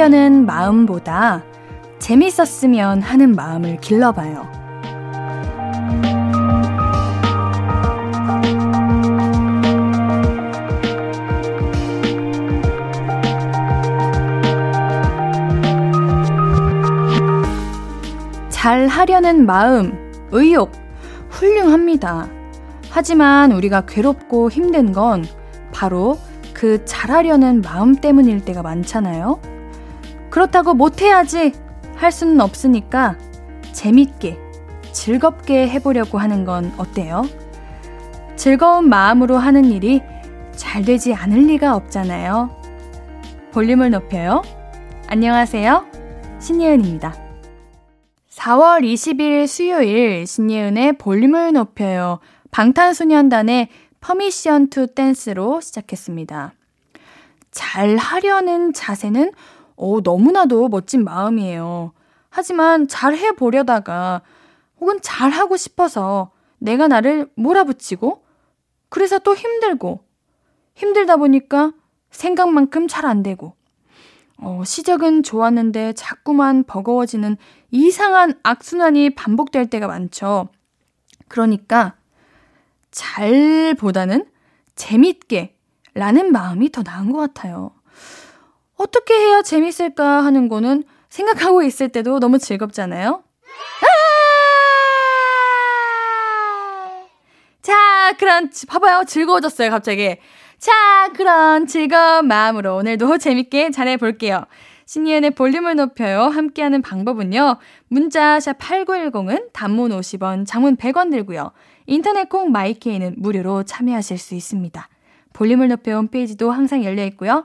잘하려는 마음보다 재밌었으면 하는 마음을 길러봐요. 잘 하려는 마음, 의욕, 훌륭합니다. 하지만 우리가 괴롭고 힘든 건 바로 그 잘하려는 마음 때문일 때가 많잖아요. 그렇다고 못해야지 할 수는 없으니까 재밌게, 즐겁게 해보려고 하는 건 어때요? 즐거운 마음으로 하는 일이 잘 되지 않을 리가 없잖아요. 볼륨을 높여요. 안녕하세요. 신예은입니다. 4월 20일 수요일 신예은의 볼륨을 높여요. 방탄소년단의 Permission to Dance로 시작했습니다. 잘 하려는 자세는 오, 너무나도 멋진 마음이에요. 하지만 잘 해보려다가 혹은 잘 하고 싶어서 내가 나를 몰아붙이고 그래서 또 힘들고 힘들다 보니까 생각만큼 잘 안 되고 어, 시작은 좋았는데 자꾸만 버거워지는 이상한 악순환이 반복될 때가 많죠. 그러니까 잘보다는 재밌게 라는 마음이 더 나은 것 같아요. 어떻게 해야 재밌을까 하는 거는 생각하고 있을 때도 너무 즐겁잖아요. 아! 자, 그럼 봐봐요. 즐거워졌어요, 갑자기. 자, 그럼 즐거운 마음으로 오늘도 재밌게 잘해 볼게요. 신이은의 볼륨을 높여요. 함께하는 방법은요. 문자 샵 8910은 단문 50원, 장문 100원 들고요. 인터넷 콩 마이케이는 무료로 참여하실 수 있습니다. 볼륨을 높여 홈페이지도 항상 열려 있고요.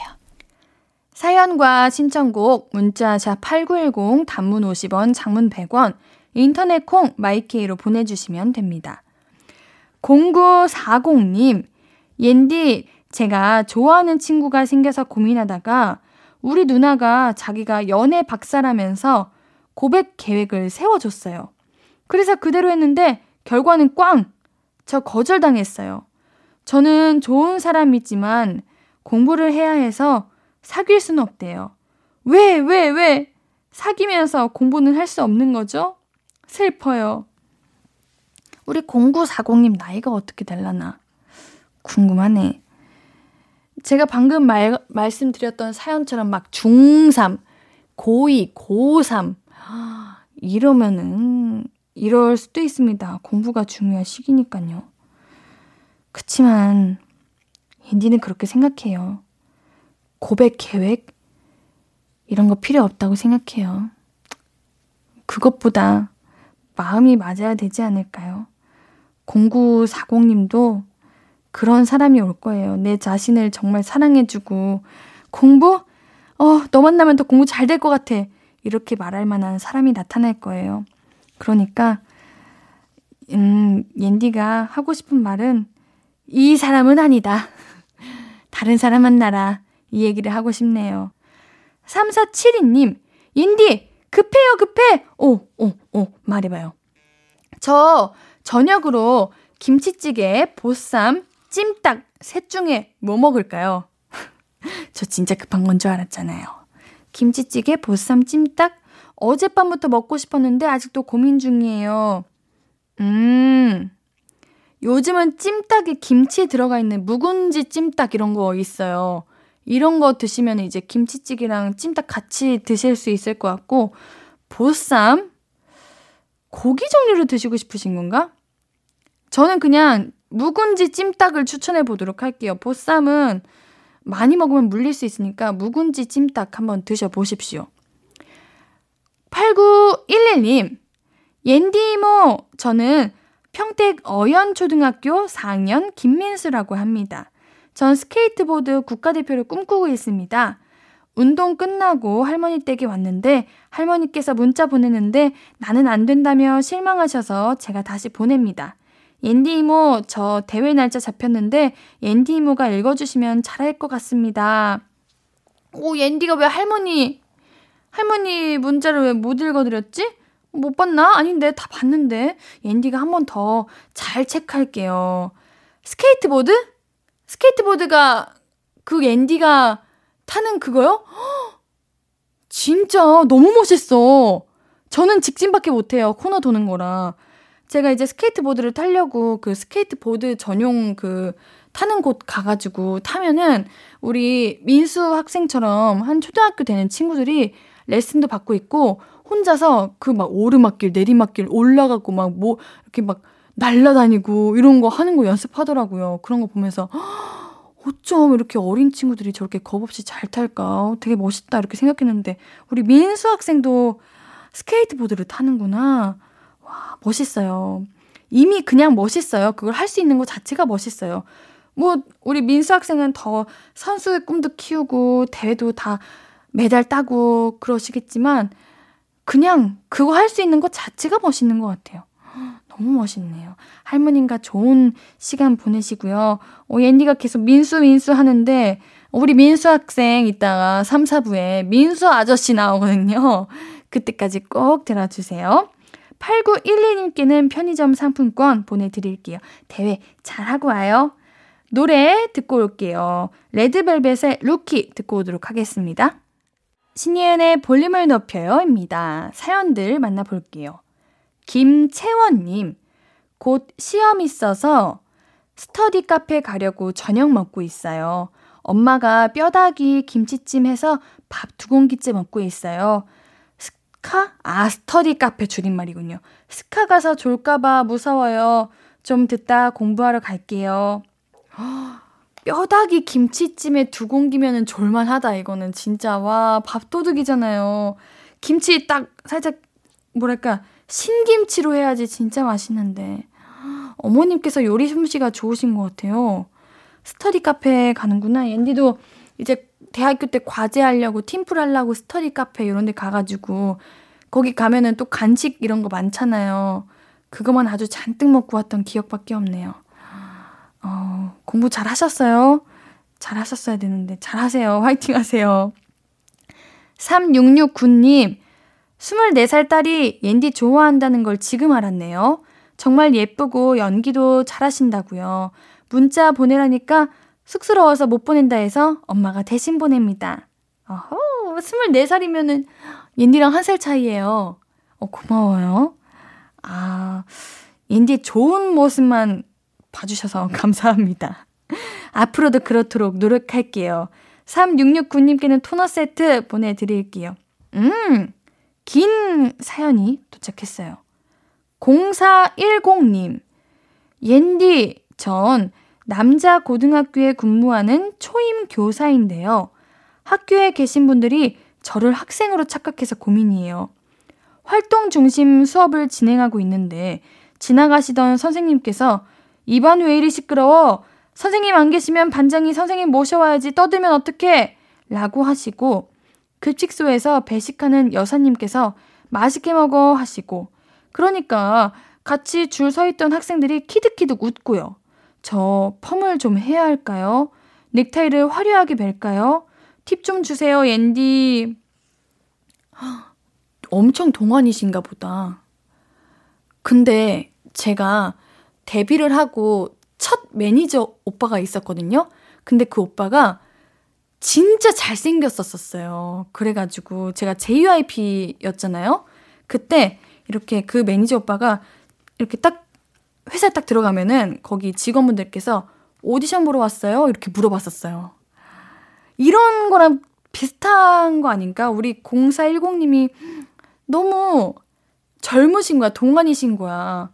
사연과 신청곡 문자샵 8910 단문 50원, 장문 100원, 인터넷 콩 마이케이로 보내주시면 됩니다. 0940님, 옌디, 제가 좋아하는 친구가 생겨서 고민하다가 우리 누나가 자기가 연애 박사라면서 고백 계획을 세워줬어요. 그래서 그대로 했는데 결과는 꽝! 저 거절당했어요. 저는 좋은 사람이지만 공부를 해야 해서 사귈 수는 없대요. 왜, 왜, 왜? 사귀면서 공부는 할 수 없는 거죠? 슬퍼요. 우리 0940님 나이가 어떻게 될라나? 궁금하네. 제가 방금 말, 말씀드렸던 사연처럼 막 중3, 고2, 고3, 이러면은, 이럴 수도 있습니다. 공부가 중요한 시기니까요. 그치만, 인디는 그렇게 생각해요. 고백 계획? 이런 거 필요 없다고 생각해요. 그것보다 마음이 맞아야 되지 않을까요? 0940님도 그런 사람이 올 거예요. 내 자신을 정말 사랑해주고, 공부? 어, 너 만나면 더 공부 잘 될 것 같아. 이렇게 말할 만한 사람이 나타날 거예요. 그러니까, 음, 옌디가 하고 싶은 말은, 이 사람은 아니다. 다른 사람 만나라. 이 얘기를 하고 싶네요. 3472님, 옌디, 급해요, 급해! 오, 오, 오, 말해봐요. 저 저녁으로 김치찌개, 보쌈, 찜닭 셋 중에 뭐 먹을까요? 저 진짜 급한 건 줄 알았잖아요. 김치찌개, 보쌈, 찜닭 어젯밤부터 먹고 싶었는데 아직도 고민 중이에요. 음. 요즘은 찜닭에 김치 들어가 있는 묵은지 찜닭 이런 거 있어요. 이런 거 드시면 이제 김치찌개랑 찜닭 같이 드실 수 있을 것 같고, 보쌈, 고기 종류를 드시고 싶으신 건가? 저는 그냥 묵은지 찜닭을 추천해 보도록 할게요. 보쌈은 많이 먹으면 물릴 수 있으니까 묵은지 찜닭 한번 드셔보십시오. 8911님, 옌디 이모, 저는 평택 어연초등학교 4학년 김민수라고 합니다. 전 스케이트보드 국가대표를 꿈꾸고 있습니다. 운동 끝나고 할머니 댁에 왔는데 할머니께서 문자 보내는데 나는 안 된다며 실망하셔서 제가 다시 보냅니다. 옌디 이모, 저 대회 날짜 잡혔는데 옌디 이모가 읽어주시면 잘할 것 같습니다. 오, 옌디가 왜 할머니, 할머니 문자를 왜 못 읽어드렸지? 못 봤나? 아닌데, 다 봤는데. 옌디가 한 번 더 잘 체크할게요. 스케이트보드? 스케이트보드가 그 옌디가 타는 그거요? 진짜 너무 멋있어. 저는 직진밖에 못해요. 코너 도는 거라. 제가 이제 스케이트보드를 타려고 그 스케이트보드 전용 그 타는 곳 가가지고 타면은 우리 민수 학생처럼 한 초등학교 되는 친구들이 레슨도 받고 있고 혼자서 그 막 오르막길 내리막길 올라가고 막 뭐 이렇게 막 날라다니고 이런 거 하는 거 연습하더라고요. 그런 거 보면서 어쩜 이렇게 어린 친구들이 저렇게 겁 없이 잘 탈까? 되게 멋있다 이렇게 생각했는데 우리 민수 학생도 스케이트보드를 타는구나. 와, 멋있어요. 이미 그냥 멋있어요. 그걸 할 수 있는 것 자체가 멋있어요. 뭐, 우리 민수 학생은 더 선수의 꿈도 키우고, 대회도 다 메달 따고 그러시겠지만, 그냥 그거 할 수 있는 것 자체가 멋있는 것 같아요. 너무 멋있네요. 할머님과 좋은 시간 보내시고요. 어, 옌디가 계속 민수, 민수 하는데, 우리 민수 학생 이따가 3, 4부에 민수 아저씨 나오거든요. 그때까지 꼭 들어주세요. 8912님께는 편의점 상품권 보내드릴게요. 대회 잘하고 와요. 노래 듣고 올게요. 레드벨벳의 루키 듣고 오도록 하겠습니다. 신예은의 볼륨을 높여요입니다. 사연들 만나볼게요. 김채원님, 곧 시험 있어서 스터디 카페 가려고 저녁 먹고 있어요. 엄마가 뼈다귀 김치찜 해서 밥 두 공기째 먹고 있어요. 스카? 아, 스터디 카페 줄임말이군요. 스카 가서 졸까봐 무서워요. 좀 듣다 공부하러 갈게요. 뼈다귀 김치찜에 두 공기면은 졸만하다, 이거는. 진짜. 와, 밥도둑이잖아요. 김치 딱 살짝, 뭐랄까, 신김치로 해야지 진짜 맛있는데. 어머님께서 요리 솜씨가 좋으신 것 같아요. 스터디 카페 가는구나. 앤디도 이제 대학교 때 과제하려고 팀플 하려고 스터디 카페 이런 데 가가지고 거기 가면은 또 간식 이런 거 많잖아요. 그거만 아주 잔뜩 먹고 왔던 기억밖에 없네요. 어, 공부 잘 하셨어요? 잘 하셨어야 되는데. 잘 하세요. 화이팅 하세요. 3669님, 24살 딸이 옌디 좋아한다는 걸 지금 알았네요. 정말 예쁘고 연기도 잘하신다고요. 문자 보내라니까 쑥스러워서 못 보낸다 해서 엄마가 대신 보냅니다. 어허, 24살이면은 옌디랑 한 살 차이예요. 어, 고마워요. 아, 옌디의 좋은 모습만 봐주셔서 감사합니다. 앞으로도 그렇도록 노력할게요. 3669님께는 토너 세트 보내드릴게요. 음, 긴 사연이 도착했어요. 0410님, 옌디, 전 남자 고등학교에 근무하는 초임 교사인데요. 학교에 계신 분들이 저를 학생으로 착각해서 고민이에요. 활동 중심 수업을 진행하고 있는데 지나가시던 선생님께서 이반 왜 이리 시끄러워? 선생님 안 계시면 반장이 선생님 모셔와야지 떠들면 어떡해? 라고 하시고 급식소에서 배식하는 여사님께서 맛있게 먹어 하시고 그러니까 같이 줄 서 있던 학생들이 키득키득 웃고요. 저 펌을 좀 해야 할까요? 넥타이를 화려하게 벨까요? 팁 좀 주세요, 옌디. 엄청 동안이신가 보다. 근데 제가 데뷔를 하고 첫 매니저 오빠가 있었거든요. 근데 그 오빠가 진짜 잘생겼었었어요. 그래가지고 제가 JYP였잖아요. 그때 이렇게 그 매니저 오빠가 이렇게 딱 회사에 딱 들어가면은 거기 직원분들께서 오디션 보러 왔어요? 이렇게 물어봤었어요. 이런 거랑 비슷한 거 아닌가? 우리 0410님이 너무 젊으신 거야, 동안이신 거야.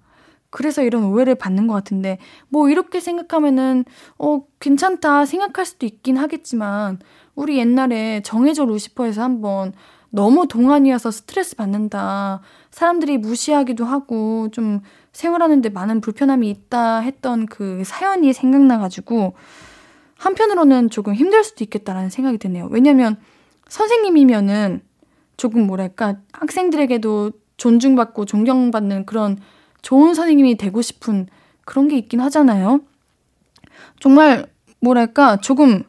그래서 이런 오해를 받는 것 같은데, 뭐 이렇게 생각하면은, 어, 괜찮다 생각할 수도 있긴 하겠지만, 우리 옛날에 정해져 루시퍼에서 한번 너무 동안이어서 스트레스 받는다. 사람들이 무시하기도 하고, 좀 생활하는데 많은 불편함이 있다 했던 그 사연이 생각나가지고, 한편으로는 조금 힘들 수도 있겠다라는 생각이 드네요. 왜냐면, 선생님이면은 조금 뭐랄까, 학생들에게도 존중받고 존경받는 그런 좋은 선생님이 되고 싶은 그런 게 있긴 하잖아요. 정말 뭐랄까, 조금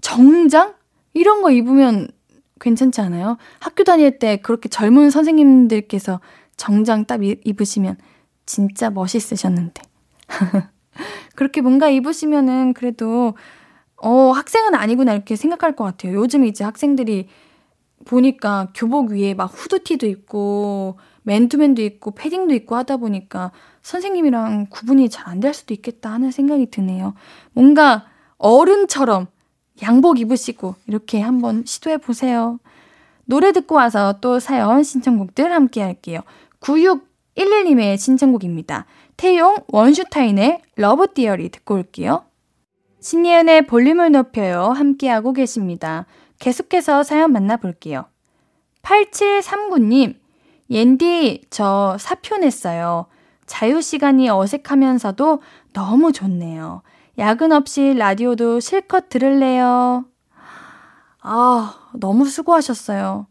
정장? 이런 거 입으면 괜찮지 않아요? 학교 다닐 때 그렇게 젊은 선생님들께서 정장 딱 입으시면 진짜 멋있으셨는데. 그렇게 뭔가 입으시면은 그래도 어, 학생은 아니구나 이렇게 생각할 것 같아요. 요즘 이제 학생들이 보니까 교복 위에 막 후드티도 있고 맨투맨도 있고 패딩도 있고 하다 보니까 선생님이랑 구분이 잘 안 될 수도 있겠다 하는 생각이 드네요. 뭔가 어른처럼 양복 입으시고 이렇게 한번 시도해 보세요. 노래 듣고 와서 또 사연 신청곡들 함께 할게요. 9611님의 신청곡입니다. 태용 원슈타인의 Love Theory 듣고 올게요. 신예은의 볼륨을 높여요. 함께하고 계십니다. 계속해서 사연 만나볼게요. 8739님, 옌디, 저 사표 냈어요. 자유시간이 어색하면서도 너무 좋네요. 야근 없이 라디오도 실컷 들을래요. 아, 너무 수고하셨어요.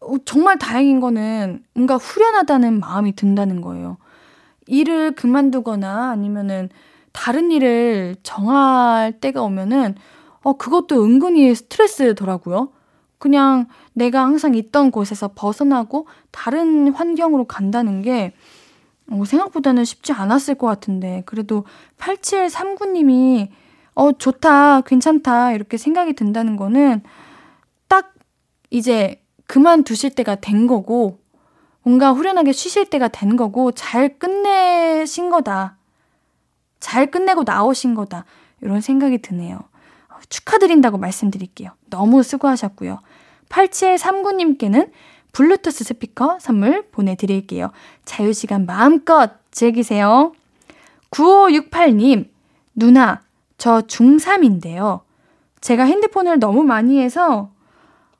어, 정말 다행인 거는 뭔가 후련하다는 마음이 든다는 거예요. 일을 그만두거나 아니면은 다른 일을 정할 때가 오면은 어 그것도 은근히 스트레스더라고요. 그냥 내가 항상 있던 곳에서 벗어나고 다른 환경으로 간다는 게 어, 생각보다는 쉽지 않았을 것 같은데 그래도 8739님이 어 좋다 괜찮다 이렇게 생각이 든다는 거는 딱 이제 그만두실 때가 된 거고 뭔가 후련하게 쉬실 때가 된 거고 잘 끝내신 거다. 잘 끝내고 나오신 거다. 이런 생각이 드네요. 축하드린다고 말씀드릴게요. 너무 수고하셨고요. 8739님께는 블루투스 스피커 선물 보내드릴게요. 자유시간 마음껏 즐기세요. 9568님, 누나, 저 중3인데요. 제가 핸드폰을 너무 많이 해서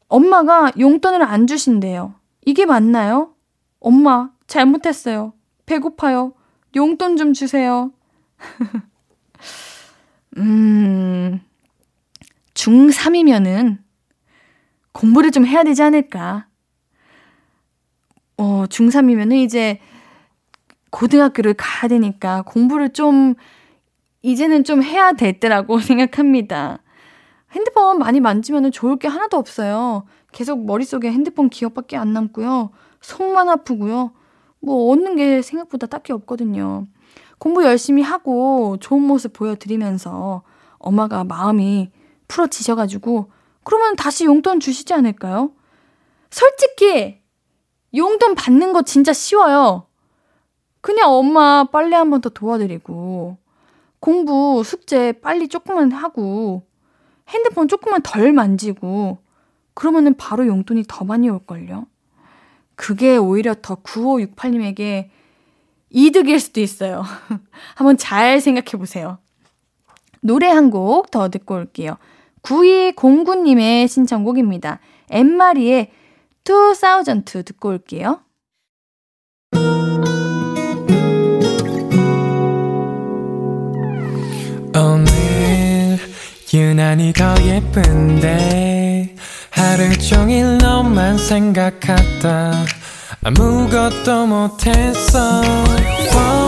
엄마가 용돈을 안 주신대요. 이게 맞나요? 엄마, 잘못했어요. 배고파요. 용돈 좀 주세요. 음, 중3이면은 공부를 좀 해야 되지 않을까. 어, 중3이면은 이제 고등학교를 가야 되니까 공부를 좀, 이제는 좀 해야 되더라고 생각합니다. 핸드폰 많이 만지면 좋을 게 하나도 없어요. 계속 머릿속에 핸드폰 기억밖에 안 남고요. 속만 아프고요. 뭐 얻는 게 생각보다 딱히 없거든요. 공부 열심히 하고 좋은 모습 보여드리면서 엄마가 마음이 풀어지셔가지고 그러면 다시 용돈 주시지 않을까요? 솔직히 용돈 받는 거 진짜 쉬워요. 그냥 엄마 빨래 한 번 더 도와드리고 공부 숙제 빨리 조금만 하고 핸드폰 조금만 덜 만지고 그러면은 바로 용돈이 더 많이 올걸요. 그게 오히려 더 9568님에게 이득일 수도 있어요. 한번 잘 생각해 보세요. 노래 한 곡 더 듣고 올게요. 9209님의 신청곡입니다. 엠마리의 2002 듣고 올게요. 오늘 유난히 더 예쁜데 하루 종일 너만 생각하다 아무것도 못했어 Falling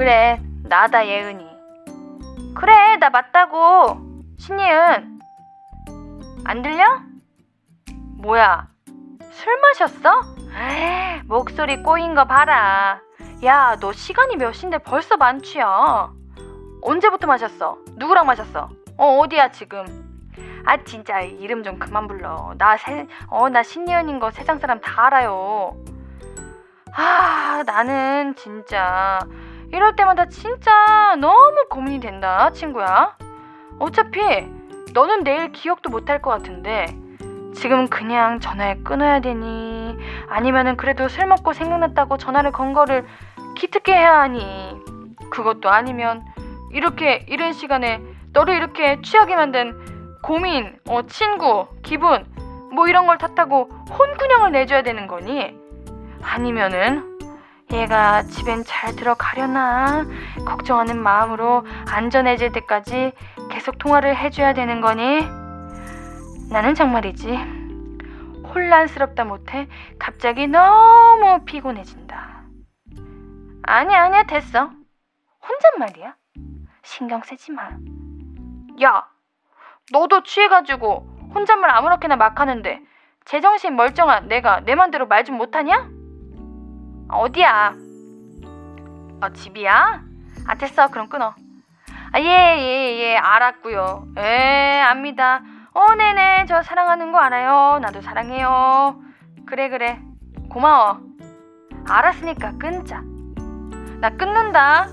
그래. 나다, 예은이. 그래, 나 맞다고. 신예은. 안 들려? 뭐야? 술 마셨어? 에이, 목소리 꼬인 거 봐라. 야, 너 시간이 몇 시인데 벌써 만취야. 언제부터 마셨어? 누구랑 마셨어? 어, 어디야, 지금? 아, 진짜 이름 좀 그만 불러. 나 세, 어, 나 신예은인 거 세상 사람 다 알아요. 아, 나는 진짜 이럴 때마다 진짜 너무 고민이 된다, 친구야. 어차피 너는 내일 기억도 못할 것 같은데 지금 그냥 전화를 끊어야 되니 아니면은 그래도 술 먹고 생각났다고 전화를 건 거를 기특해 해야 하니 그것도 아니면 이렇게 이른 시간에 너를 이렇게 취하게 만든 고민, 어, 친구, 기분 뭐 이런 걸 탓하고 혼꾸녕을 내줘야 되는 거니 아니면은 얘가 집엔 잘 들어가려나 걱정하는 마음으로 안전해질 때까지 계속 통화를 해줘야 되는 거니 나는 정말이지 혼란스럽다 못해 갑자기 너무 피곤해진다. 아니야 아니야 됐어. 혼잣말이야. 신경 쓰지 마. 야, 너도 취해가지고 혼잣말 아무렇게나 막 하는데 제정신 멀쩡한 내가 내 맘대로 말 좀 못하냐? 어디야? 어, 집이야? 아, 됐어. 그럼 끊어. 아, 예, 예, 예, 알았고요. 에, 압니다. 어, 네네. 저 사랑하는 거 알아요. 나도 사랑해요. 그래, 그래. 고마워. 알았으니까 끊자. 나 끊는다.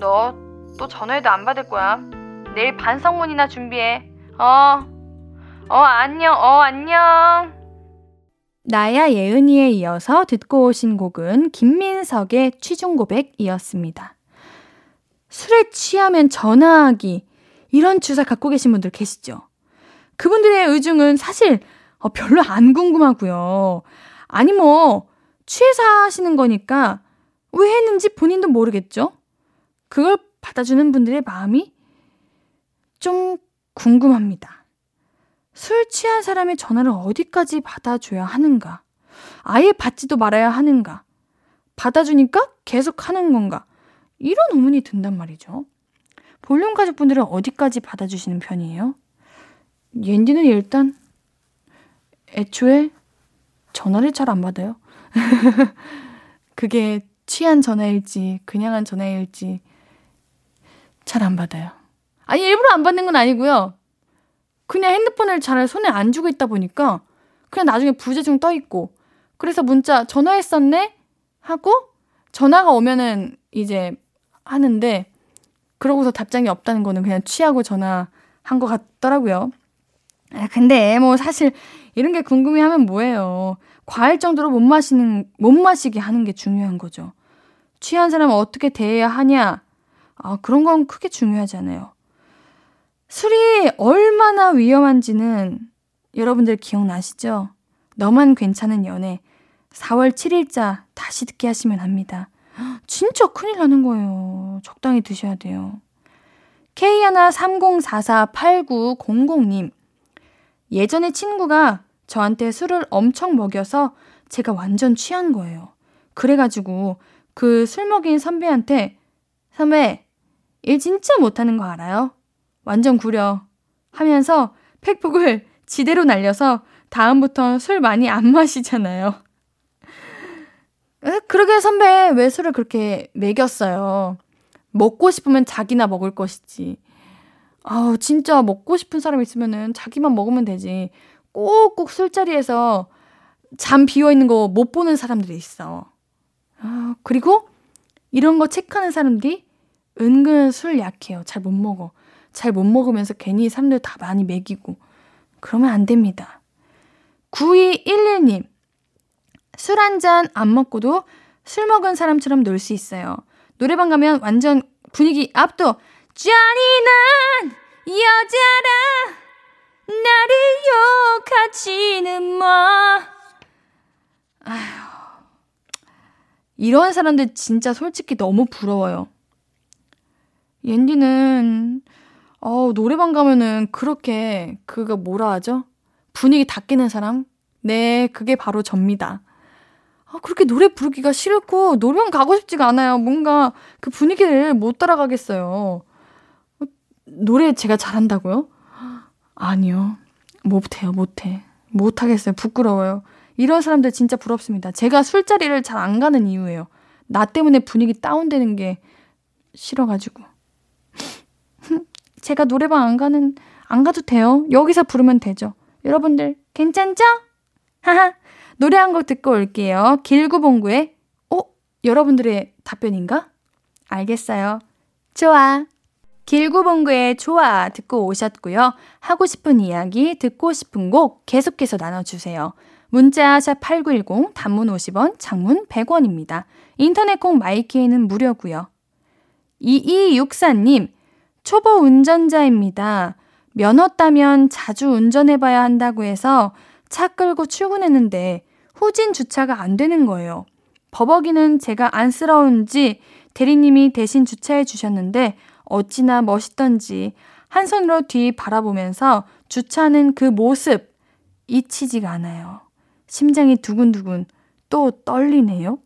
너 또 전화해도 안 받을 거야. 내일 반성문이나 준비해. 어. 어, 안녕. 어, 안녕. 나야 예은이에 이어서 듣고 오신 곡은 김민석의 취중 고백이었습니다. 술에 취하면 전화하기 이런 주사 갖고 계신 분들 계시죠? 그분들의 의중은 사실 어, 별로 안 궁금하고요. 아니 뭐 취해서 하시는 거니까 왜 했는지 본인도 모르겠죠? 그걸 받아주는 분들의 마음이 좀 궁금합니다. 술 취한 사람의 전화를 어디까지 받아줘야 하는가? 아예 받지도 말아야 하는가? 받아주니까 계속 하는 건가? 이런 의문이 든단 말이죠. 볼륨 가족분들은 어디까지 받아주시는 편이에요? 옌디는 일단 애초에 전화를 잘 안 받아요. 그게 취한 전화일지 그냥 한 전화일지 잘 안 받아요. 아니 일부러 안 받는 건 아니고요. 그냥 핸드폰을 잘 손에 안 쥐고 있다 보니까 그냥 나중에 부재중 떠 있고 그래서 문자 전화했었네 하고 전화가 오면은 이제 하는데 그러고서 답장이 없다는 거는 그냥 취하고 전화한 것 같더라고요. 아, 근데 뭐 사실 이런 게 궁금해하면 뭐예요. 과할 정도로 못 마시는 못 마시게 하는 게 중요한 거죠. 취한 사람은 어떻게 대해야 하냐? 아, 그런 건 크게 중요하지 않아요. 술이 얼마나 위험한지는 여러분들 기억나시죠? 너만 괜찮은 연애 4월 7일자 다시 듣게 하시면 합니다. 진짜 큰일 나는 거예요. 적당히 드셔야 돼요. K130448900님. 예전에 친구가 저한테 술을 엄청 먹여서 제가 완전 취한 거예요. 그래가지고 그 술 먹인 선배한테 선배, 일 진짜 못하는 거 알아요? 완전 구려 하면서 팩폭을 지대로 날려서 다음부턴 술 많이 안 마시잖아요. 그러게 선배 왜 술을 그렇게 먹였어요. 먹고 싶으면 자기나 먹을 것이지. 아우 진짜 먹고 싶은 사람 있으면은 자기만 먹으면 되지. 꼭꼭 술자리에서 잠 비어 있는 거 못 보는 사람들이 있어. 아, 그리고 이런 거 체크하는 사람들이 은근 술 약해요. 잘 못 먹어. 잘 못 먹으면서 괜히 사람들 다 많이 먹이고 그러면 안 됩니다. 9211님. 술 한 잔 안 먹고도 술 먹은 사람처럼 놀 수 있어요. 노래방 가면 완전 분위기 압도. 잔인한 여자라 나를 욕하지는 마. 아휴. 이런 사람들 진짜 솔직히 너무 부러워요. 옌디는 어, 노래방 가면은 그렇게 그가 뭐라 하죠? 분위기 다 깨는 사람? 네, 그게 바로 접니다. 아, 그렇게 노래 부르기가 싫고 노래방 가고 싶지가 않아요. 뭔가 그 분위기를 못 따라가겠어요. 노래 제가 잘한다고요? 아니요. 못해요, 못해. 못하겠어요. 부끄러워요. 이런 사람들 진짜 부럽습니다. 제가 술자리를 잘 안 가는 이유예요. 나 때문에 분위기 다운되는 게 싫어가지고. 제가 노래방 안 가는, 안 가도 돼요. 여기서 부르면 되죠. 여러분들, 괜찮죠? 하하. 노래 한 곡 듣고 올게요. 길구봉구의, 어? 여러분들의 답변인가? 알겠어요. 좋아. 길구봉구의 좋아 듣고 오셨고요. 하고 싶은 이야기, 듣고 싶은 곡 계속해서 나눠주세요. 문자 샵8910 단문 50원, 장문 100원입니다. 인터넷 콩 마이키에는 무료고요. 2264님, 초보 운전자입니다. 면허 따면 자주 운전해봐야 한다고 해서 차 끌고 출근했는데 후진 주차가 안 되는 거예요. 버벅이는 제가 안쓰러운지 대리님이 대신 주차해 주셨는데 어찌나 멋있던지 한 손으로 뒤 바라보면서 주차하는 그 모습 잊히지가 않아요. 심장이 두근두근 또 떨리네요.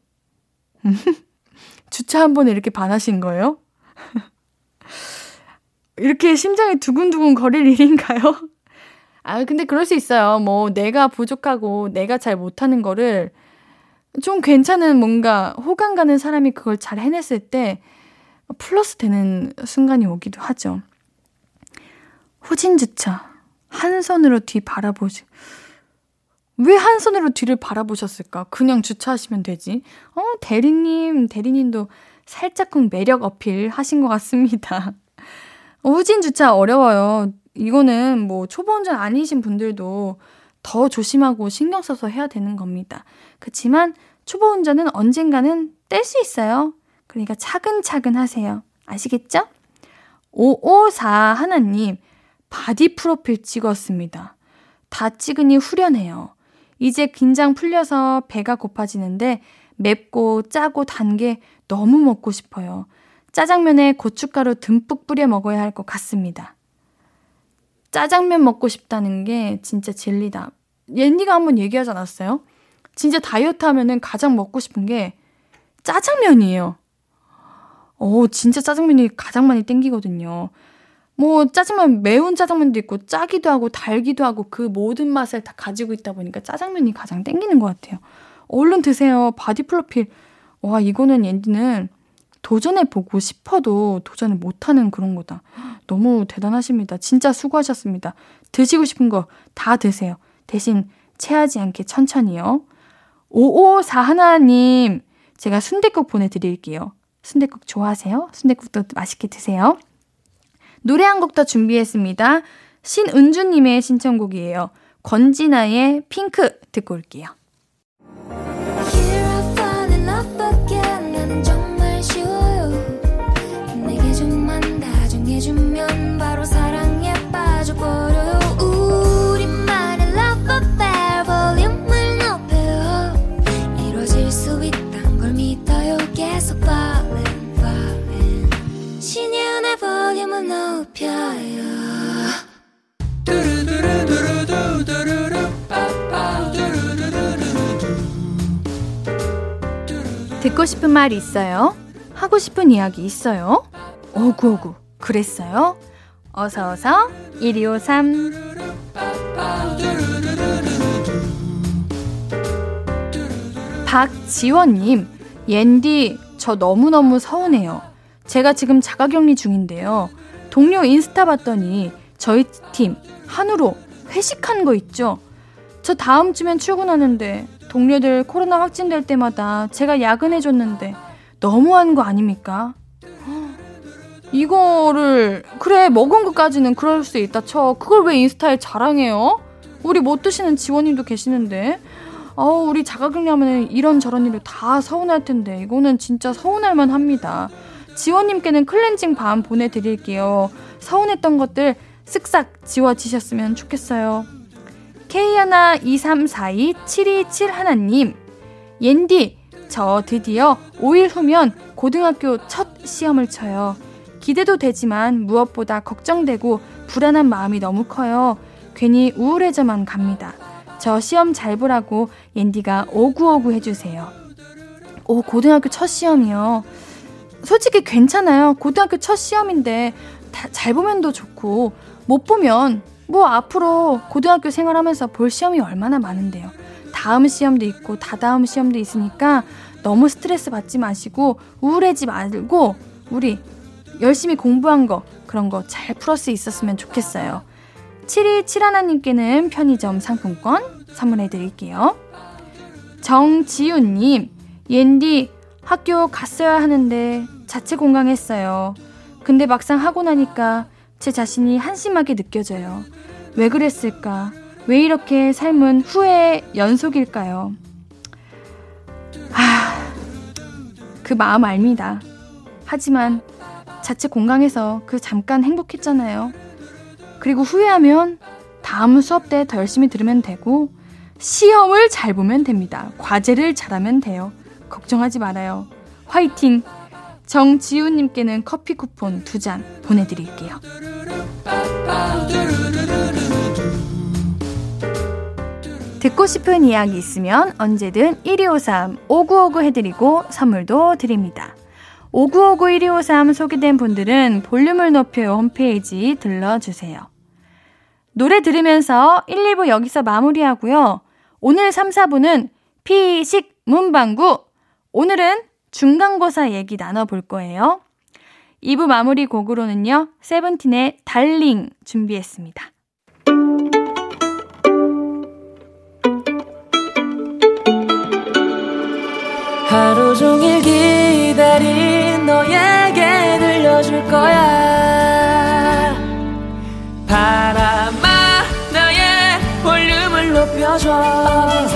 주차 한 번에 이렇게 반하신 거예요? 이렇게 심장이 두근두근 거릴 일인가요? 아, 근데 그럴 수 있어요. 뭐, 내가 부족하고 내가 잘 못하는 거를 좀 괜찮은 뭔가 호감 가는 사람이 그걸 잘 해냈을 때 플러스 되는 순간이 오기도 하죠. 후진주차. 한 손으로 뒤 바라보시. 왜한 손으로 뒤를 바라보셨을까? 그냥 주차하시면 되지. 어, 대리님, 대리님도 살짝쿵 매력 어필 하신 것 같습니다. 어, 후진 주차 어려워요. 이거는 뭐 초보 운전 아니신 분들도 더 조심하고 신경 써서 해야 되는 겁니다. 그렇지만 초보 운전은 언젠가는 뗄 수 있어요. 그러니까 차근차근 하세요. 아시겠죠? 5541님, 바디 프로필 찍었습니다. 다 찍으니 후련해요. 이제 긴장 풀려서 배가 고파지는데 맵고 짜고 단 게 너무 먹고 싶어요. 짜장면에 고춧가루 듬뿍 뿌려 먹어야 할 것 같습니다. 짜장면 먹고 싶다는 게 진짜 진리다. 옌디가 한번 얘기하지 않았어요? 진짜 다이어트 하면은 가장 먹고 싶은 게 짜장면이에요. 어, 진짜 짜장면이 가장 많이 땡기거든요. 뭐 짜장면 매운 짜장면도 있고 짜기도 하고 달기도 하고 그 모든 맛을 다 가지고 있다 보니까 짜장면이 가장 땡기는 것 같아요. 얼른 드세요. 바디 프로필. 와 이거는 옌디는 도전해 보고 싶어도 도전을 못하는 그런 거다. 너무 대단하십니다. 진짜 수고하셨습니다. 드시고 싶은 거 다 드세요. 대신 체하지 않게 천천히요. 554 하나님 제가 순대국 보내드릴게요. 순대국 좋아하세요? 순대국도 맛있게 드세요. 노래 한 곡 더 준비했습니다. 신은주님의 신청곡이에요. 권진아의 핑크 듣고 올게요. 듣고 싶은 말 있어요? 하고 싶은 이야기 있어요? 오구오구 그랬어요? 어서어서 1253 박지원님 옌디 저 너무너무 서운해요 제가 지금 자가격리 중인데요 동료 인스타 봤더니 저희 팀 한우로 회식한 거 있죠 저 다음 주면 출근하는데 동료들 코로나 확진될 때마다 제가 야근해줬는데 너무한 거 아닙니까? 이거를 그래 먹은 것까지는 그럴 수 있다 쳐 그걸 왜 인스타에 자랑해요? 우리 못 드시는 지원님도 계시는데 어우 우리 자가격리하면 이런 저런 일을 다 서운할 텐데 이거는 진짜 서운할 만 합니다 지원님께는 클렌징 밤 보내드릴게요 서운했던 것들 쓱싹 지워지셨으면 좋겠어요 K12342-727 하나님, 옌디, 저 드디어 5일 후면 고등학교 첫 시험을 쳐요. 기대도 되지만 무엇보다 걱정되고 불안한 마음이 너무 커요. 괜히 우울해져만 갑니다. 저 시험 잘 보라고 옌디가 오구오구 해주세요. 오, 고등학교 첫 시험이요. 솔직히 괜찮아요. 고등학교 첫 시험인데 잘 보면 더 좋고 못 보면 뭐 앞으로 고등학교 생활하면서 볼 시험이 얼마나 많은데요. 다음 시험도 있고 다다음 시험도 있으니까 너무 스트레스 받지 마시고 우울해지 말고 우리 열심히 공부한 거 그런 거 잘 풀을 수 있었으면 좋겠어요. 7271님께는 편의점 상품권 선물해 드릴게요. 정지윤님, 옌디 학교 갔어야 하는데 자체 공강했어요. 근데 막상 하고 나니까 제 자신이 한심하게 느껴져요. 왜 그랬을까? 왜 이렇게 삶은 후회의 연속일까요? 아, 그 마음 압니다. 하지만 자체 공강해서 그 잠깐 행복했잖아요. 그리고 후회하면 다음 수업 때 더 열심히 들으면 되고 시험을 잘 보면 됩니다. 과제를 잘하면 돼요. 걱정하지 말아요. 화이팅! 정지우님께는 커피 쿠폰 두 잔 보내드릴게요. 듣고 싶은 이야기 있으면 언제든 1253 5959 해드리고 선물도 드립니다. 5959 1253 소개된 분들은 볼륨을 높여 홈페이지 들러주세요. 노래 들으면서 1, 2부 여기서 마무리하고요. 오늘 3, 4부는 피식 문방구. 오늘은 중간고사 얘기 나눠볼 거예요. 2부 마무리 곡으로는요. 세븐틴의 달링 준비했습니다. 하루 종일 기다린 너에게 들려줄 거야 바람아 나의 볼륨을 높여줘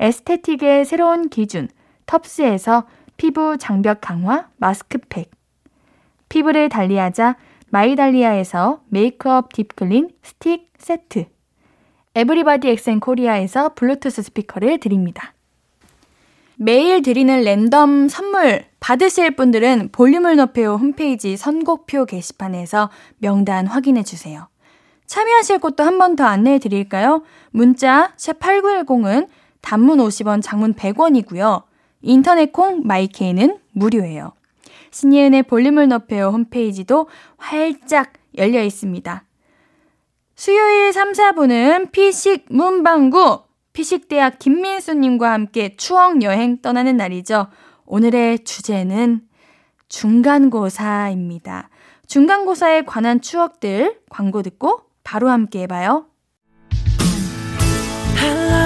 aesthetic의 새로운 기준 텁스에서 피부 장벽 강화 마스크팩 피부를 달리하자 마이달리아에서 메이크업 deep clean 스틱 세트 에브리바디 엑센 코리아에서 블루투스 스피커를 드립니다. 매일 드리는 랜덤 선물 받으실 분들은 볼륨을 높여 홈페이지 선곡표 게시판에서 명단 확인해 주세요. 참여하실 곳도 한 번 더 안내해 드릴까요? 문자 샵 8910은 단문 50원, 장문 100원이고요. 인터넷 콩 마이케이는 무료예요. 신예은의 볼륨을 높여요 홈페이지도 활짝 열려 있습니다. 수요일 3, 4분은 피식 문방구 피식대학 김민수님과 함께 추억 여행 떠나는 날이죠. 오늘의 주제는 중간고사입니다. 중간고사에 관한 추억들 광고 듣고 바로 함께 해봐요. Hello,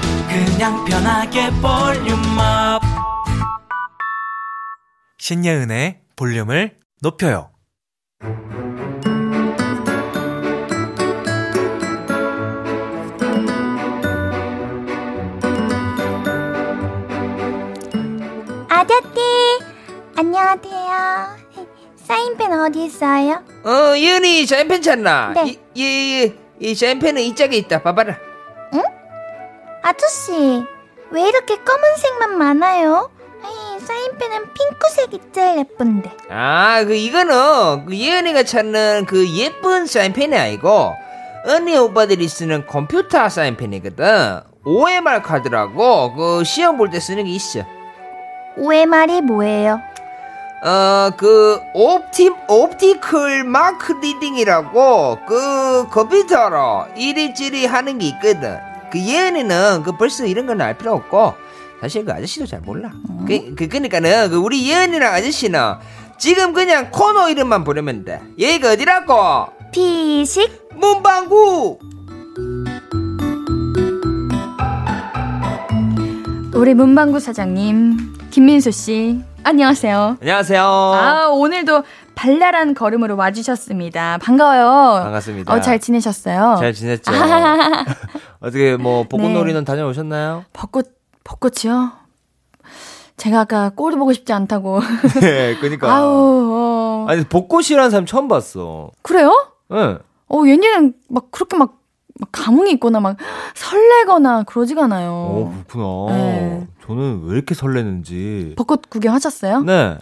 그냥 편하게 볼륨업. 신예은의 볼륨을 높여요. 아저씨, 안녕하세요. 사인펜 어디 있어요? 어, 이은이 사인펜 찾나? 네. 이, 이, 이, 이 사인펜은 이 짝에 있다. 봐봐라. 아저씨, 왜 이렇게 검은색만 많아요? 사인펜은 핑크색 이 제일 예쁜데. 아, 그 이거는 그 예은이가 찾는 그 예쁜 사인펜이 아니고 언니 오빠들이 쓰는 컴퓨터 사인펜이거든. OMR 카드라고 그 시험 볼 때 쓰는 게 있어. OMR이 뭐예요? 어, 그 opti optical mark reading이라고 그 컴퓨터로 이리저리 하는 게 있거든. 그 예은이는 그 벌써 이런 건 알 필요 없고 사실 그 아저씨도 잘 몰라. 그, 그 그러니까는 그 우리 예은이랑 아저씨는 지금 그냥 코너 이름만 부르면 돼. 얘가 어디라고? 피식? 문방구. 우리 문방구 사장님 김민수 씨 안녕하세요. 안녕하세요. 아 오늘도 발랄한 걸음으로 와주셨습니다. 반가워요. 반갑습니다. 어, 잘 지내셨어요? 잘 지냈죠. 어떻게 뭐 벚꽃놀이는 다녀오셨나요? 벚꽃 벚꽃이요? 제가 아까 꼴도 보고 싶지 않다고. 네, 그러니까. 아우 어. 아니 벚꽃이라는 사람 처음 봤어. 그래요? 네. 어 얘네는 막 그렇게 막, 막 감흥이 있거나 막 설레거나 그러지가 않아요. 어 그렇구나. 네. 저는 왜 이렇게 설레는지. 벚꽃 구경하셨어요? 네.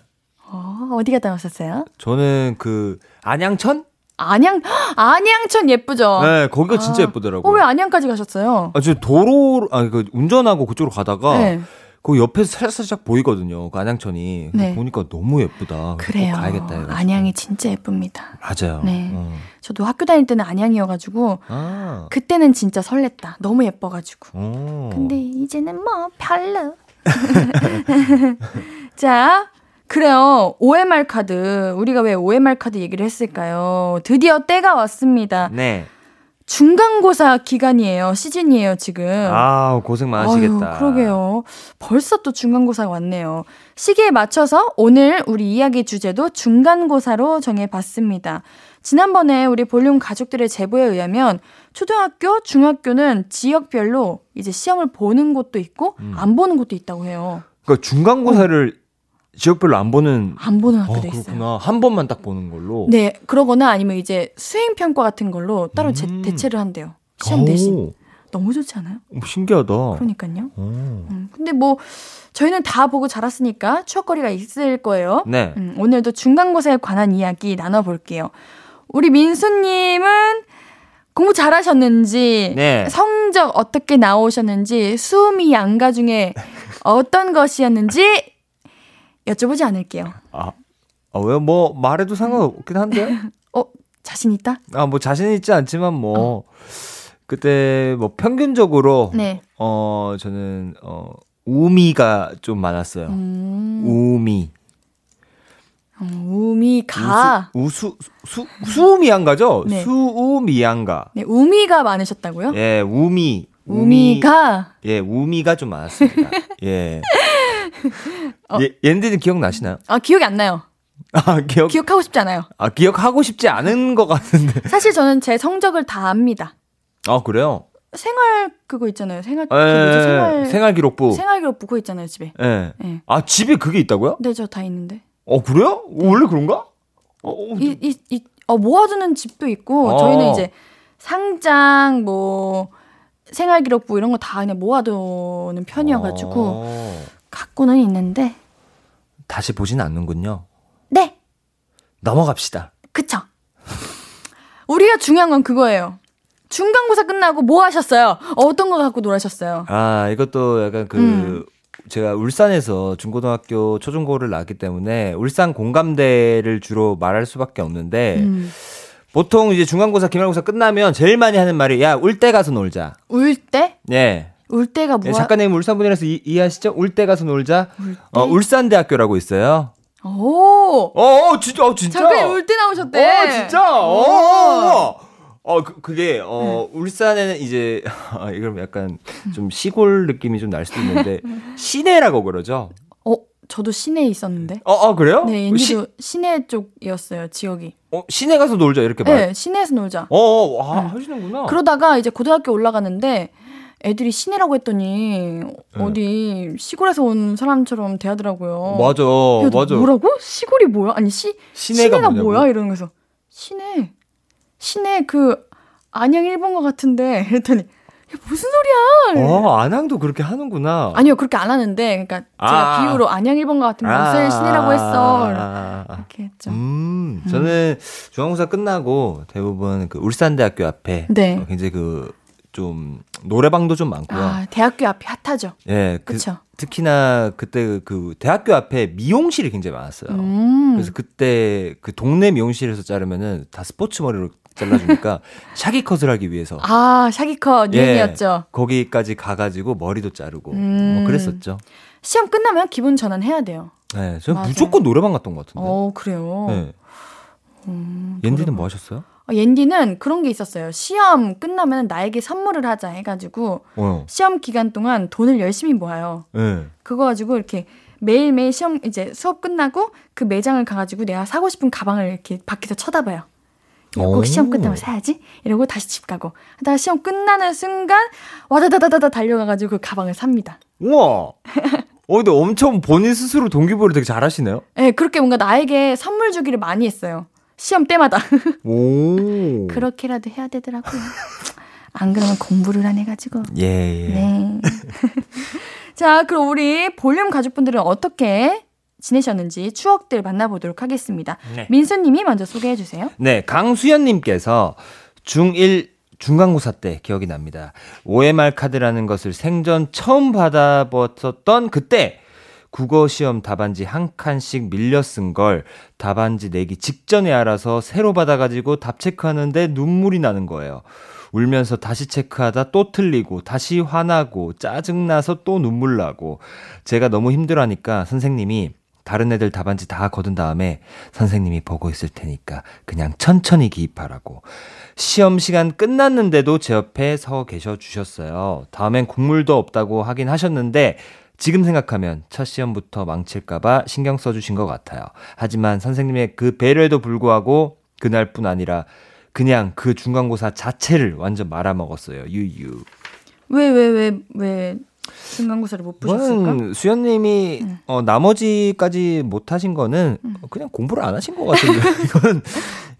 어, 어디 갔다 오셨어요? 저는 그 안양천? 안양 안양천 예쁘죠? 네, 거기가 진짜 아. 예쁘더라고요. 어, 왜 안양까지 가셨어요? 아, 저 도로, 아, 그 운전하고 그쪽으로 가다가 네. 그 옆에서 살짝 살짝 보이거든요. 그 안양천이. 네. 보니까 너무 예쁘다. 그래요. 꼭 가야겠다. 해가지고. 안양이 진짜 예쁩니다. 맞아요. 네. 어. 저도 학교 다닐 때는 안양이어가지고 아. 그때는 진짜 설렜다. 너무 예뻐가지고. 어. 근데 이제는 뭐 별로. 자, 그래요. OMR 카드. 우리가 왜 OMR 카드 얘기를 했을까요? 드디어 때가 왔습니다. 네. 중간고사 기간이에요. 시즌이에요, 지금. 아, 고생 많으시겠다. 아유, 그러게요. 벌써 또 중간고사가 왔네요. 시기에 맞춰서 오늘 우리 이야기 주제도 중간고사로 정해봤습니다. 지난번에 우리 볼륨 가족들의 제보에 의하면 초등학교, 중학교는 지역별로 이제 시험을 보는 곳도 있고 음. 안 보는 곳도 있다고 해요. 그러니까 중간고사를 지역별로 안 보는 안 보는 어, 학교도 있어요. 그렇구나. 한 번만 딱 보는 걸로. 네, 그러거나 아니면 이제 수행 평가 같은 걸로 따로 제- 음. 대체를 한대요. 시험 대신. 너무 좋지 않아요? 오, 신기하다. 그러니까요. 오. 음, 근데 뭐 저희는 다 보고 자랐으니까 추억거리가 있을 거예요. 네. 음, 오늘도 중간고사에 관한 이야기 나눠볼게요. 우리 민수님은 공부 잘하셨는지, 네. 성적 어떻게 나오셨는지, 수미 양가 중에 어떤 것이었는지 여쭤보지 않을게요. 아, 아, 왜뭐 말해도 상관없긴 한데. 어, 자신 있다? 아, 뭐 자신 있지 않지만 뭐 그때 뭐 평균적으로 네. 어, 저는 어 우미가 좀 많았어요. 음, 우미. 음, 우미가. 우수 수 수미양가죠? 네. 수우미양가. 네, 우미가 많으셨다고요? 예, 우미. 우미가. 예, 우미가 좀 많았습니다. 예. 예, 옌디는 기억나시나요? 아, 기억이 안 나요. 아, 기억, 기억하고 싶지 않아요. 아, 기억하고 싶지 않은 것 같은데. 사실 저는 제 성적을 다 압니다. 아, 그래요? 생활 그거 있잖아요. 생활 그 예? 생활 생활 기록부. 생활 기록 그거 있잖아요, 집에. 예. 예. 아, 집에 그게 있다고요? 네, 저 다 있는데. 어, 그래요? 원래 그런가? 어, 어, 이, 이, 이, 어, 모아두는 집도 있고, 어. 저희는 이제 상장, 뭐, 생활 기록부 이런 거 다 그냥 모아두는 편이어가지고, 어, 갖고는 있는데, 다시 보진 않는군요. 네! 넘어갑시다. 그쵸. 우리가 중요한 건 그거예요. 중간고사 끝나고 뭐 하셨어요? 어떤 거 갖고 놀아셨어요? 아, 이것도 약간 그, 음. 제가 울산에서 중고등학교, 초중고를 나왔기 때문에 울산 공감대를 주로 말할 수밖에 없는데, 음. 보통 이제 중간고사, 기말고사 끝나면 제일 많이 하는 말이, 야, 울 때 가서 놀자. 울 때? 예. 울 때가 예, 뭐야? 작가님 울산 분이라서 이, 이해하시죠? 울 때 가서 놀자. 울 때? 어, 울산대학교라고 있어요. 오! 어, 어 진짜, 어, 진짜. 잠깐 울때 나오셨대. 어, 진짜. 어. 어. 어, 그, 그게, 어, 네. 울산에는 이제, 아, 이건 약간 좀 시골 느낌이 좀 날 수도 있는데, 시내라고 그러죠? 어, 저도 시내에 있었는데. 어, 어, 그래요? 네, 시, 인디도 시내 쪽이었어요, 지역이. 어, 시내 가서 놀자, 이렇게 말. 네, 시내에서 놀자. 어, 어, 와, 하시는구나. 그러다가 이제 고등학교 올라가는데 애들이 시내라고 했더니 어디 시골에서 온 사람처럼 대하더라고요. 네. 맞아, 맞아. 뭐라고? 시골이 뭐야? 아니 시 시내가 시내가? 뭐야? 이러는 거서 시내 시내 그 안양 일본 거 같은데 그랬더니 무슨 소리야? 어, 안양도 그렇게 하는구나. 아니요, 그렇게 안 하는데, 그러니까 제가 아. 비유로 안양 1번과 같은 것을 신이라고 했어. 아, 아, 이렇게 했죠. 음, 저는 중간고사 끝나고 대부분 그 울산대학교 앞에 네. 어, 굉장히 그 좀 노래방도 좀 많고요. 아, 대학교 앞이 핫하죠. 예, 그, 그쵸. 특히나 그때 그 대학교 앞에 미용실이 굉장히 많았어요. 음. 그래서 그때 그 동네 미용실에서 자르면은 다 스포츠 머리로 잘라주니까 샤기 컷을 하기 위해서 아, 샤기컷 예. 유행이었죠. 거기까지 가가지고 머리도 자르고 음. 뭐 그랬었죠. 시험 끝나면 기분 전환 해야 돼요. 네, 저는 맞아요. 무조건 노래방 갔던 것 같은데. 어, 그래요. 네. 음, 옌디는 노래방. 뭐 하셨어요? 어, 옌디는 그런 게 있었어요. 시험 끝나면 나에게 선물을 하자 해가지고 어, 시험 기간 동안 돈을 열심히 모아요. 네. 그거 가지고 이렇게 매일매일 시험 이제 수업 끝나고 그 매장을 가가지고 내가 사고 싶은 가방을 이렇게 밖에서 쳐다봐요. 꼭 오. 시험 끝나면 사야지 이러고 다시 집 가고 하다가 시험 끝나는 순간 와다다다다다 달려가가지고 그 가방을 삽니다. 우와. 어, 근데 엄청 본인 스스로 동기부여를 되게 잘하시네요. 예, 그렇게 뭔가 나에게 선물 주기를 많이 했어요. 시험 때마다 오. 그렇게라도 해야 되더라고요. 안 그러면 공부를 안 해가지고. 예, 예. 네. 자, 그럼 우리 볼륨 가족분들은 어떻게 지내셨는지 추억들 만나보도록 하겠습니다. 네. 민수님이 먼저 소개해 주세요. 네, 강수연님께서 중1 중간고사 때 기억이 납니다. OMR 카드라는 것을 생전 처음 받아봤었던 그때 국어 시험 답안지 한 칸씩 밀려 쓴 걸 답안지 내기 직전에 알아서 새로 받아가지고 답 체크하는데 눈물이 나는 거예요. 울면서 다시 체크하다 또 틀리고 다시 화나고 짜증나서 또 눈물 나고 제가 너무 힘들어하니까 선생님이 다른 애들 답안지 다 거둔 다음에 선생님이 보고 있을 테니까 그냥 천천히 기입하라고. 시험 시간 끝났는데도 제 옆에 서 계셔 주셨어요. 다음엔 국물도 없다고 하긴 하셨는데 지금 생각하면 첫 시험부터 망칠까봐 신경 써주신 것 같아요. 하지만 선생님의 그 배려에도 불구하고 그날뿐 아니라 그냥 그 중간고사 자체를 완전 말아먹었어요. 유유. 왜, 왜, 왜, 왜 중간고사를 못 보셨을까? 이건 수연님이 음. 어, 나머지까지 못 하신 거는 그냥 공부를 안 하신 것 같은데 이건?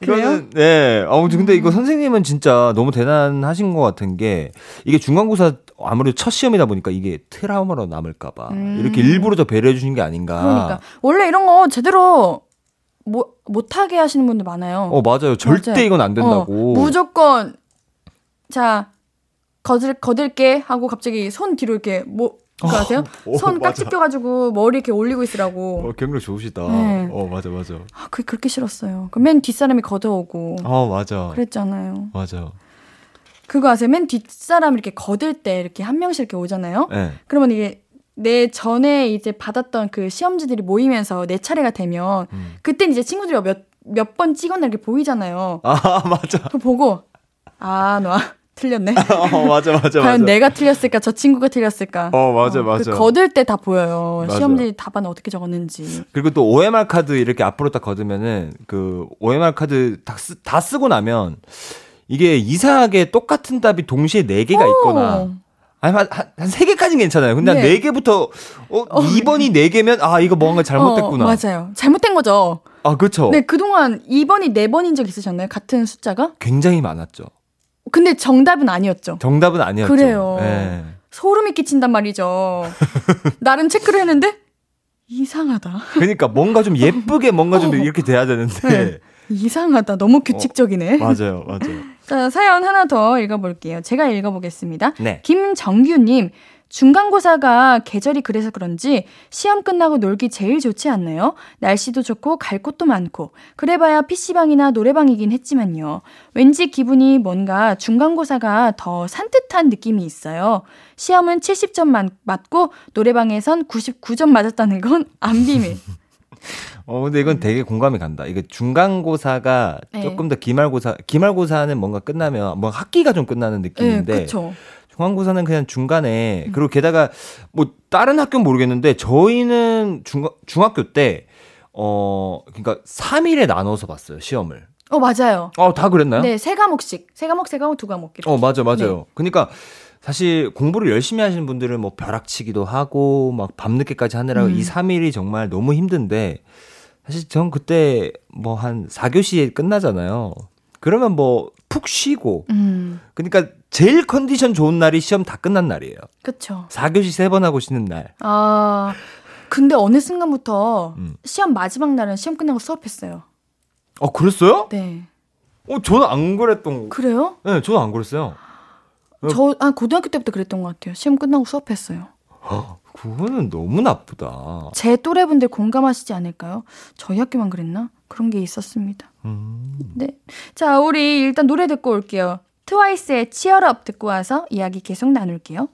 이거는 네 아무튼 근데 이거 선생님은 진짜 너무 대단하신 것 같은 게 이게 중간고사 아무래도 첫 시험이다 보니까 이게 트라우마로 남을까봐 음. 이렇게 일부러 더 배려해 주신 게 아닌가. 그러니까. 원래 이런 거 제대로 못, 못하게 하시는 분들 많아요. 어 맞아요. 절대 맞아요. 이건 안 된다고. 어, 무조건 자 거들 거들게 하고 갑자기 손 뒤로 이렇게 뭐 그거 아세요? 어, 손. 깍지 껴가지고 머리 이렇게 올리고 있으라고. 어, 경력 좋으시다. 네. 어 맞아 맞아. 아, 그게 그렇게 싫었어요. 그 맨 뒷사람이 걷어오고 어 맞아. 그랬잖아요. 맞아. 그거 아세요? 맨 뒷사람 이렇게 거들 때 이렇게 한 명씩 이렇게 오잖아요. 네. 그러면 이게 내 전에 이제 받았던 그 시험지들이 모이면서 내 차례가 되면 음. 그땐 이제 친구들이 몇 몇 번 찍었나 이렇게 보이잖아요. 아 맞아. 그거 보고 아, 너 틀렸네. 어 맞아 맞아 과연 맞아. 내가 틀렸을까? 저 친구가 틀렸을까? 어 맞아 어, 맞아. 그 거들 때 다 보여요. 맞아. 시험지 답안 어떻게 적었는지. 그리고 또 OMR 카드 이렇게 앞으로 딱 거두면은 그 OMR 카드 다, 쓰, 다 쓰고 나면 이게 이상하게 똑같은 답이 동시에 네 개가 있거나 어. 아니 한세 개까지는 괜찮아요. 근데 네. 한네 개부터 어, 2번이 네 개면 아 이거 뭔가 잘못됐구나. 어, 맞아요. 잘못된 거죠. 아 그렇죠. 네, 그동안 2번이 4번인 적 있으셨나요? 같은 숫자가? 굉장히 많았죠. 근데 정답은 아니었죠. 정답은 아니었죠. 그래요. 네. 소름이 끼친단 말이죠. 나름 체크를 했는데 이상하다. 그러니까 뭔가 좀 예쁘게 뭔가 좀 이렇게 돼야 되는데 어. 네. 이상하다. 너무 규칙적이네. 맞아요, 맞아요. 자, 사연 하나 더 읽어볼게요. 제가 읽어보겠습니다. 네. 김정규님, 중간고사가 계절이 그래서 그런지 시험 끝나고 놀기 제일 좋지 않나요? 날씨도 좋고 갈 곳도 많고 그래봐야 PC방이나 노래방이긴 했지만요. 왠지 기분이 뭔가 중간고사가 더 산뜻한 느낌이 있어요. 시험은 70점 만- 맞고 노래방에선 99점 맞았다는 건 안 비밀. 어, 근데 이건 되게 공감이 간다. 이게 중간고사가 네. 조금 더 기말고사, 기말고사는 뭔가 끝나면, 뭔가 학기가 좀 끝나는 네, 느낌인데, 그렇죠. 중간고사는 그냥 중간에, 음. 그리고 게다가, 뭐, 다른 학교 는 모르겠는데, 저희는 중, 중학교 때, 어, 그러니까 3일에 나눠서 봤어요, 시험을. 어, 맞아요. 어, 다 그랬나요? 네, 세 과목씩. 세 과목, 세 과목, 두 과목. 이렇게. 어, 맞아, 맞아요. 네. 그러니까, 사실 공부를 열심히 하시는 분들은 뭐 벼락치기도 하고 막 밤늦게까지 하느라고 음. 이 3일이 정말 너무 힘든데 사실 전 그때 뭐 한 4교시에 끝나잖아요. 그러면 뭐 푹 쉬고 음. 그러니까 제일 컨디션 좋은 날이 시험 다 끝난 날이에요. 그쵸. 4교시 세번 하고 쉬는 날. 아, 근데 어느 순간부터 음. 시험 마지막 날은 시험 끝나고 수업했어요. 어, 그랬어요? 네. 어, 저는 안 그랬던 거. 그래요? 네, 저는 안 그랬어요. 어. 저, 아, 고등학교 때부터 그랬던 것 같아요. 시험 끝나고 수업했어요. 그거는 너무 나쁘다. 제 또래분들 공감하시지 않을까요? 저희 학교만 그랬나? 그런 게 있었습니다. 음. 네. 자, 우리 일단 노래 듣고 올게요. 트와이스의 치얼업 듣고 와서 이야기 계속 나눌게요.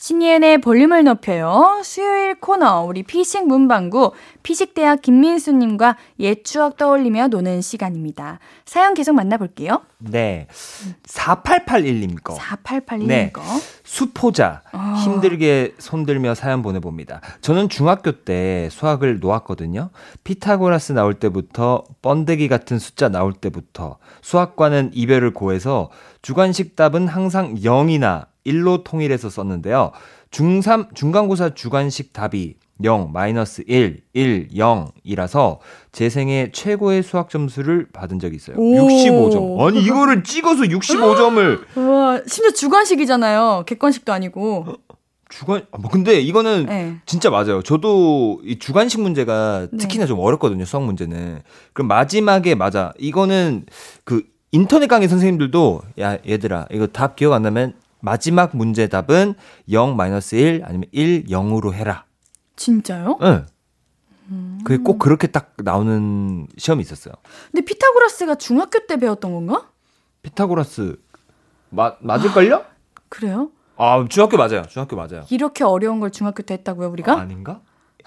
신예은의 볼륨을 높여요. 수요일 코너 우리 피식 문방구 피식대학 김민수님과 옛 추억 떠올리며 노는 시간입니다. 사연 계속 만나볼게요. 네. 4881님 거. 4881님 네. 거. 수포자 아. 힘들게 손들며 사연 보내봅니다. 저는 중학교 때 수학을 놓았거든요. 피타고라스 나올 때부터 번데기 같은 숫자 나올 때부터 수학과는 이별을 고해서 주관식 답은 항상 0이나 1로 통일해서 썼는데요. 중3 중간고사 주관식 답이 0, 마이너스 1, 1, 0이라서 제 생애 최고의 수학 점수를 받은 적이 있어요. 오. 65점. 아니 이거를 찍어서 65점을 와, 심지어 주관식이잖아요. 객관식도 아니고. 주관 아, 뭐 근데 이거는 네. 진짜 맞아요. 저도 이 주관식 문제가 네. 특히나 좀 어렵거든요. 수학 문제는. 그럼 마지막에 맞아. 이거는 그 인터넷 강의 선생님들도 야 얘들아 이거 답 기억 안 나면 마지막 문제 답은 0 마이너스 1 아니면 1 0으로 해라. 진짜요? 응. 음. 그게 꼭 그렇게 딱 나오는 시험이 있었어요. 근데 피타고라스가 중학교 때 배웠던 건가? 피타고라스 마, 맞을걸요? 그래요? 아 중학교 맞아요. 중학교 맞아요. 이렇게 어려운 걸 중학교 때 했다고요, 우리가? 아 닌가?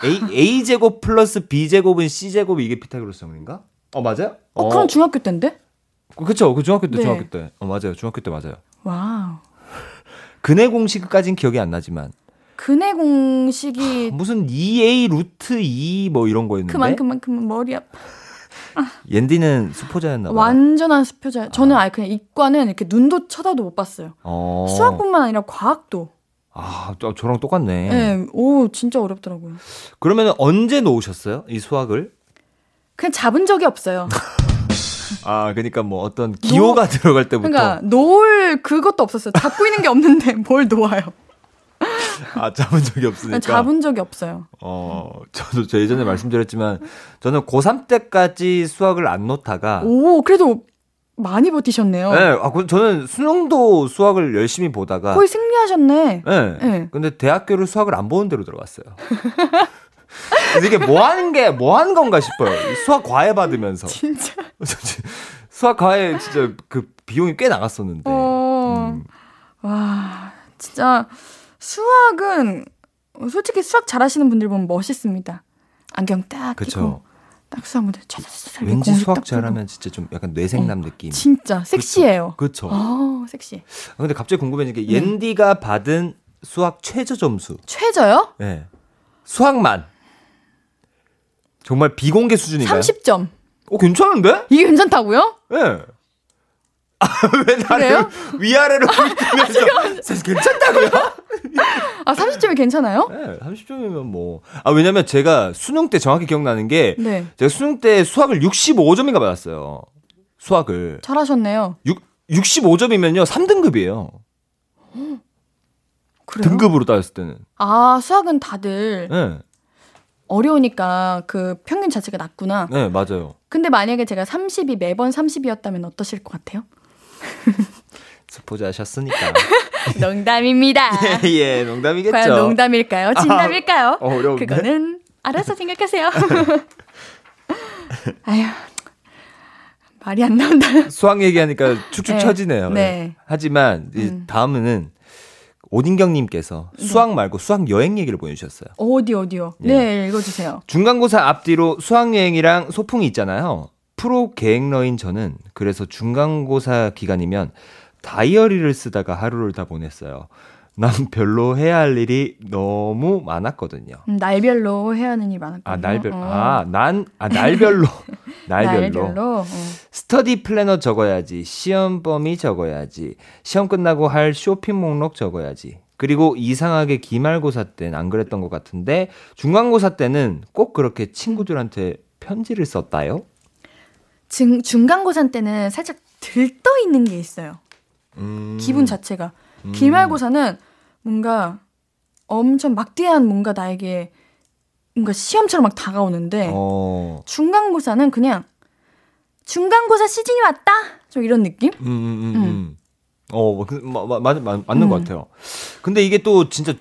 A, A 제곱 플러스 B 제곱은 C 제곱이 이게 피타고라스 정리인가? 어 맞아요? 어, 그럼 중학교 때인데? 그쵸 그 중학교 때 네. 중학교 때. 어 맞아요 중학교 때 맞아요. wow. 근의 공식까진 기억이 안 나지만 근의 공식이 무슨 2A 루트 2 뭐 이런 거였는데. 그만 그만 그만 머리 아파. 옌디는 수포자였나 봐요. 완전한 수표자. 저는 아예 그냥 이과는 이렇게 눈도 쳐다도 못 봤어요. 어. 수학뿐만 아니라 과학도. 아, 저, 저랑 똑같네. 네. 오, 진짜 어렵더라고요. 그러면 언제 놓으셨어요? 이 수학을? 그냥 잡은 적이 없어요. 아, 그러니까 뭐 어떤 기호가 들어갈 때부터 그러니까 놓을 그것도 없었어요. 잡고 있는 게 없는데 뭘 놓아요. 아, 잡은 적이 없으니까. 잡은 적이 없어요. 어, 저도 저 예전에 말씀드렸지만 저는 고3 때까지 수학을 안 놓다가 오, 그래도 많이 버티셨네요. 네, 아, 그- 저는 수능도 수학을 열심히 보다가 거의 승리하셨네. 네. 네. 근데 대학교를 수학을 안 보는 데로 들어갔어요. 이게 뭐 하는 게, 뭐 하는 건가 싶어요. 이 수학 과외 받으면서. 진짜. 수학 과외 진짜 그 비용이 꽤 나갔었는데. 어. 음. 와, 진짜 수학은 솔직히 수학 잘하시는 분들 보면 멋있습니다. 안경 딱 그쵸. 끼고 딱 수학 문제 차차차차 왠지 수학 딱 잘하면 진짜 좀 약간 뇌생남 느낌. 풀고. 진짜 섹시해요. 그쵸. 아, 섹시. 근데 갑자기 궁금해진 네. 게 옌디가 받은 수학 최저 점수. 최저요? 네. 수학만. 정말 비공개 수준인가요? 30점. 어, 괜찮은데? 이게 괜찮다고요? 예. 네. 아, 왜 나를 그래요? 위아래로 훑으면서 괜찮다고요? 아, 30점이 괜찮아요? 네, 30점이면 뭐. 아, 왜냐면 제가 수능 때 정확히 기억나는 게 네. 제가 수능 때 수학을 65점인가 받았어요. 수학을. 잘하셨네요. 6, 65점이면요, 3등급이에요. 그래요? 등급으로 따졌을 때는. 아, 수학은 다들 네, 어려우니까 그 평균 자체가 낮구나. 네, 맞아요. 근데 만약에 제가 30이 매번 30이었다면 어떠실 것 같아요? 스포자 하셨으니까. 농담입니다. 예, 예, 농담이겠죠. 과연 농담일까요? 진담일까요? 어, 어려운데? 그거는 알아서 생각하세요. 아휴, 말이 안 나온다. 수학 얘기하니까 축축 네, 처지네요. 네. 예. 하지만 이 음. 다음은 오딘경님께서 수학 말고 수학 여행 얘기를 보내주셨어요. 어디 어디요? 예. 네, 읽어주세요. 중간고사 앞뒤로 수학 여행이랑 소풍이 있잖아요. 프로 계획러인 저는 그래서 중간고사 기간이면 다이어리를 쓰다가 하루를 다 보냈어요. 난 별로 해야 할 일이 너무 많았거든요. 음, 날별로 해야 하는 일 많았거든요. 아, 날별, 어. 아, 난, 아, 날별로. 날별로. 날별로. 어. 스터디 플래너 적어야지. 시험 범위 적어야지. 시험 끝나고 할 쇼핑 목록 적어야지. 그리고 이상하게 기말고사 때는 안 그랬던 것 같은데 중간고사 때는 꼭 그렇게 친구들한테 편지를 썼다요? 중, 중간고사 때는 살짝 들떠 있는 게 있어요. 음. 기분 자체가. 음. 기말고사는 뭔가 엄청 막대한 뭔가 나에게 뭔가 시험처럼 막 다가오는데 어. 중간고사는 그냥 중간고사 시즌이 왔다. 좀 이런 느낌? 음, 음, 음. 음. 어, 그, 마, 마, 맞, 맞, 맞는 음. 것 같아요. 근데 이게 또 진짜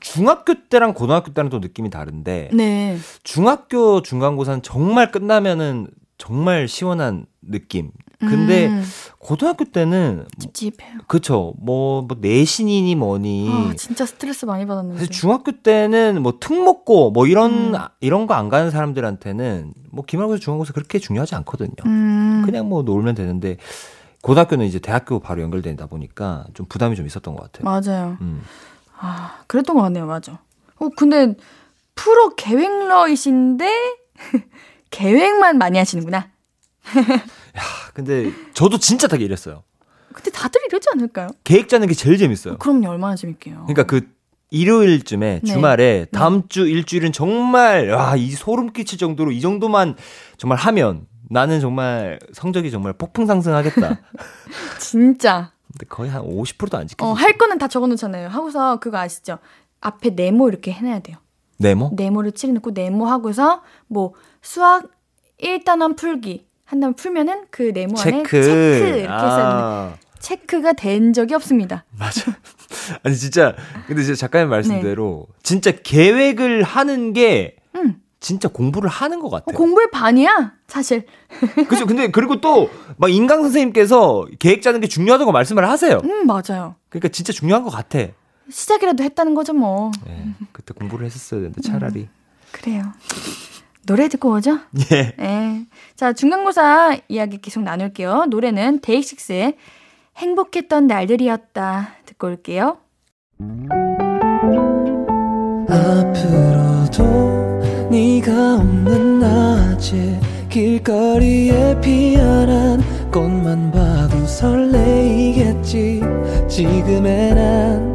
중학교 때랑 고등학교 때랑 또 느낌이 다른데 네. 중학교 중간고사는 정말 끝나면은 정말 시원한 느낌. 근데 음, 고등학교 때는 찝찝해요. 그쵸 뭐, 뭐 내신이니 뭐니 아, 진짜 스트레스 많이 받았는데. 사실 중학교 때는 뭐특 먹고 뭐 이런 음. 이런 거 안 가는 사람들한테는 뭐 기말고사 중간고사 그렇게 중요하지 않거든요. 음, 그냥 뭐 놀면 되는데 고등학교는 이제 대학교 바로 연결되다 보니까 좀 부담이 좀 있었던 것 같아요. 맞아요. 음. 아, 그랬던 것 같네요. 맞아. 어, 근데 프로 계획러이신데 계획만 많이 하시는구나. 아, 근데 저도 진짜 되게 이랬어요. 근데 다들 이러지 않을까요? 계획 짜는 게 제일 재밌어요. 그럼요. 얼마나 재밌게요. 그러니까 그 일요일쯤에 네. 주말에 다음 주 일주일은 정말 와, 이 소름 끼칠 정도로 이 정도만 정말 하면 나는 정말 성적이 정말 폭풍 상승하겠다. 진짜. 근데 거의 한 50%도 안 지켜지. 어, 할 거는 다 적어 놓잖아요. 하고서 그거 아시죠? 앞에 네모 이렇게 해 놔야 돼요. 네모? 네모를 칠해 놓고 네모 하고서 뭐 수학 1단원 풀기 한 다음 풀면은 그 네모 안에 체크. 체크 이렇게 해서 아, 체크가 된 적이 없습니다. 맞아. 아니 진짜 근데 진짜 작가님 말씀대로 네. 진짜 계획을 하는 게 음. 진짜 공부를 하는 것 어, 같아요. 공부의 반이야 사실. 그죠? 근데 그리고 또 막 인강 선생님께서 계획 짜는 게 중요하다고 말씀을 하세요. 음 맞아요. 그러니까 진짜 중요한 것 같아. 시작이라도 했다는 거죠 뭐. 예, 그때 공부를 했었어야 되는데 차라리. 그래요. 노래 듣고 오죠? 예. 네. 자, 중간고사 이야기 계속 나눌게요. 노래는 데이식스의 행복했던 날들이었다 듣고 올게요. 앞으로도 네가 없는 낮에 길거리에 피어난 꽃만 봐도 설레이겠지 지금의 난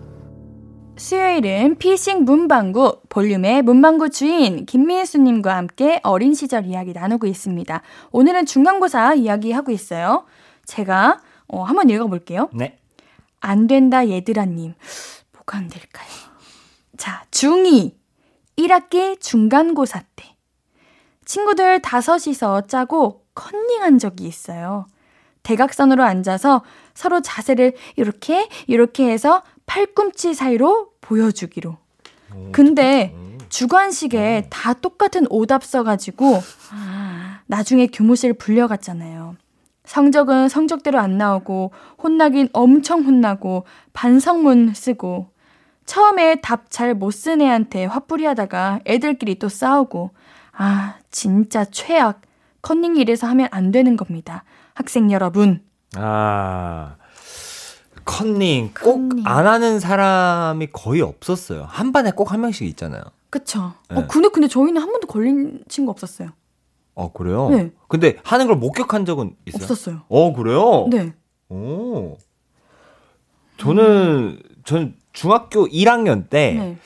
수요일은 피싱 문방구 볼륨의 문방구 주인 김민수님과 함께 어린 시절 이야기 나누고 있습니다. 오늘은 중간고사 이야기 하고 있어요. 제가 어, 한번 읽어볼게요. 네. 안 된다 얘들아님. 뭐가 안 될까요? 자, 중2 1학기 중간고사 때 친구들 다섯이서 짜고 컨닝한 적이 있어요. 대각선으로 앉아서 서로 자세를 이렇게 이렇게 해서 팔꿈치 사이로 보여주기로. 근데 주관식에 다 똑같은 오답 써가지고 나중에 교무실 불려갔잖아요. 성적은 성적대로 안 나오고 혼나긴 엄청 혼나고 반성문 쓰고 처음에 답 잘 못 쓴 애한테 화풀이 하다가 애들끼리 또 싸우고 아 진짜 최악 컨닝 이래서 하면 안 되는 겁니다. 학생 여러분 아. 컨닝 꼭. 안 하는 사람이 거의 없었어요. 한 반에 꼭 한 명씩 있잖아요. 그쵸? 네. 어 근데 근데 저희는 한 번도 걸린 친구 없었어요. 어, 그래요? 네. 근데 하는 걸 목격한 적은 있어요? 없었어요. 어, 그래요? 네. 오. 저는 전 중학교 1학년 때 네.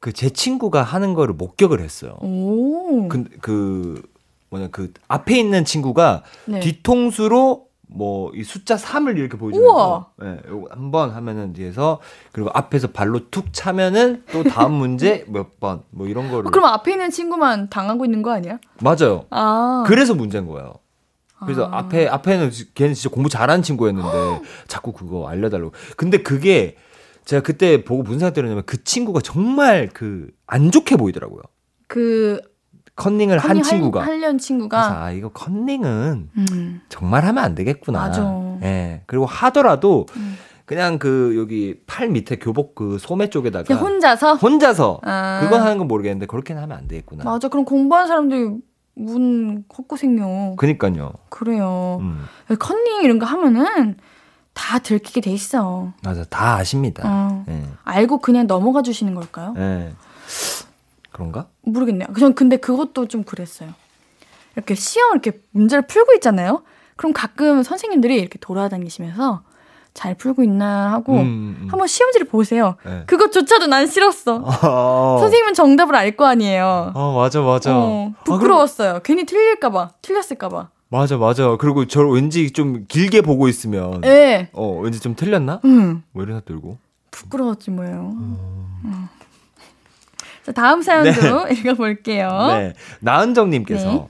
그제 친구가 하는 거를 목격을 했어요. 오. 그, 그 뭐냐 그 앞에 있는 친구가 네. 뒤통수로 뭐 이 숫자 3을 이렇게 보여주면서 예, 요거 한번 하면은 뒤에서 그리고 앞에서 발로 툭 차면은 또 다음 문제 몇 번 뭐 이런 거를 어, 그럼 앞에 있는 친구만 당하고 있는 거 아니야? 맞아요. 아. 그래서 문제인 거예요. 그래서 아. 앞에 앞에는 걔는 진짜 공부 잘하는 친구였는데 자꾸 그거 알려달라고. 근데 그게 제가 그때 보고 무슨 생각 들었냐면 그 친구가 정말 그 안 좋게 보이더라고요. 그 컨닝을 한 컨닝 친구가. 그래서 친구가 아 이거 컨닝은 음. 정말 하면 안 되겠구나. 맞아. 예. 그리고 하더라도 음. 그냥 그 여기 팔 밑에 교복 그 소매 쪽에다가 혼자서 혼자서 아. 그건 하는 건 모르겠는데 그렇게는 하면 안 되겠구나. 맞아. 그럼 공부하는 사람들이 문 헛고생요. 그니까요. 그래요. 음. 컨닝 이런 거 하면은 다 들키게 돼 있어. 맞아. 다 아십니다. 어. 예. 알고 그냥 넘어가 주시는 걸까요? 예. 그런가? 모르겠네요. 전 근데 그것도 좀 그랬어요. 이렇게 시험 이렇게 문제를 풀고 있잖아요. 그럼 가끔 선생님들이 이렇게 돌아다니시면서 잘 풀고 있나 하고 음, 음. 한번 시험지를 보세요. 네. 그것조차도 난 싫었어. 어. 선생님은 정답을 알 거 아니에요. 어, 맞아, 맞아. 어, 아, 그리고- 부끄러웠어요. 괜히 틀릴까봐, 틀렸을까봐. 맞아, 맞아. 그리고 저 왠지 좀 길게 보고 있으면, 예. 어, 왠지 좀 틀렸나? 음, 뭐 이런 생각 들고. 부끄러웠지 뭐예요. 음. 자, 다음 사연도 읽어볼게요. 네. 나은정님께서 네.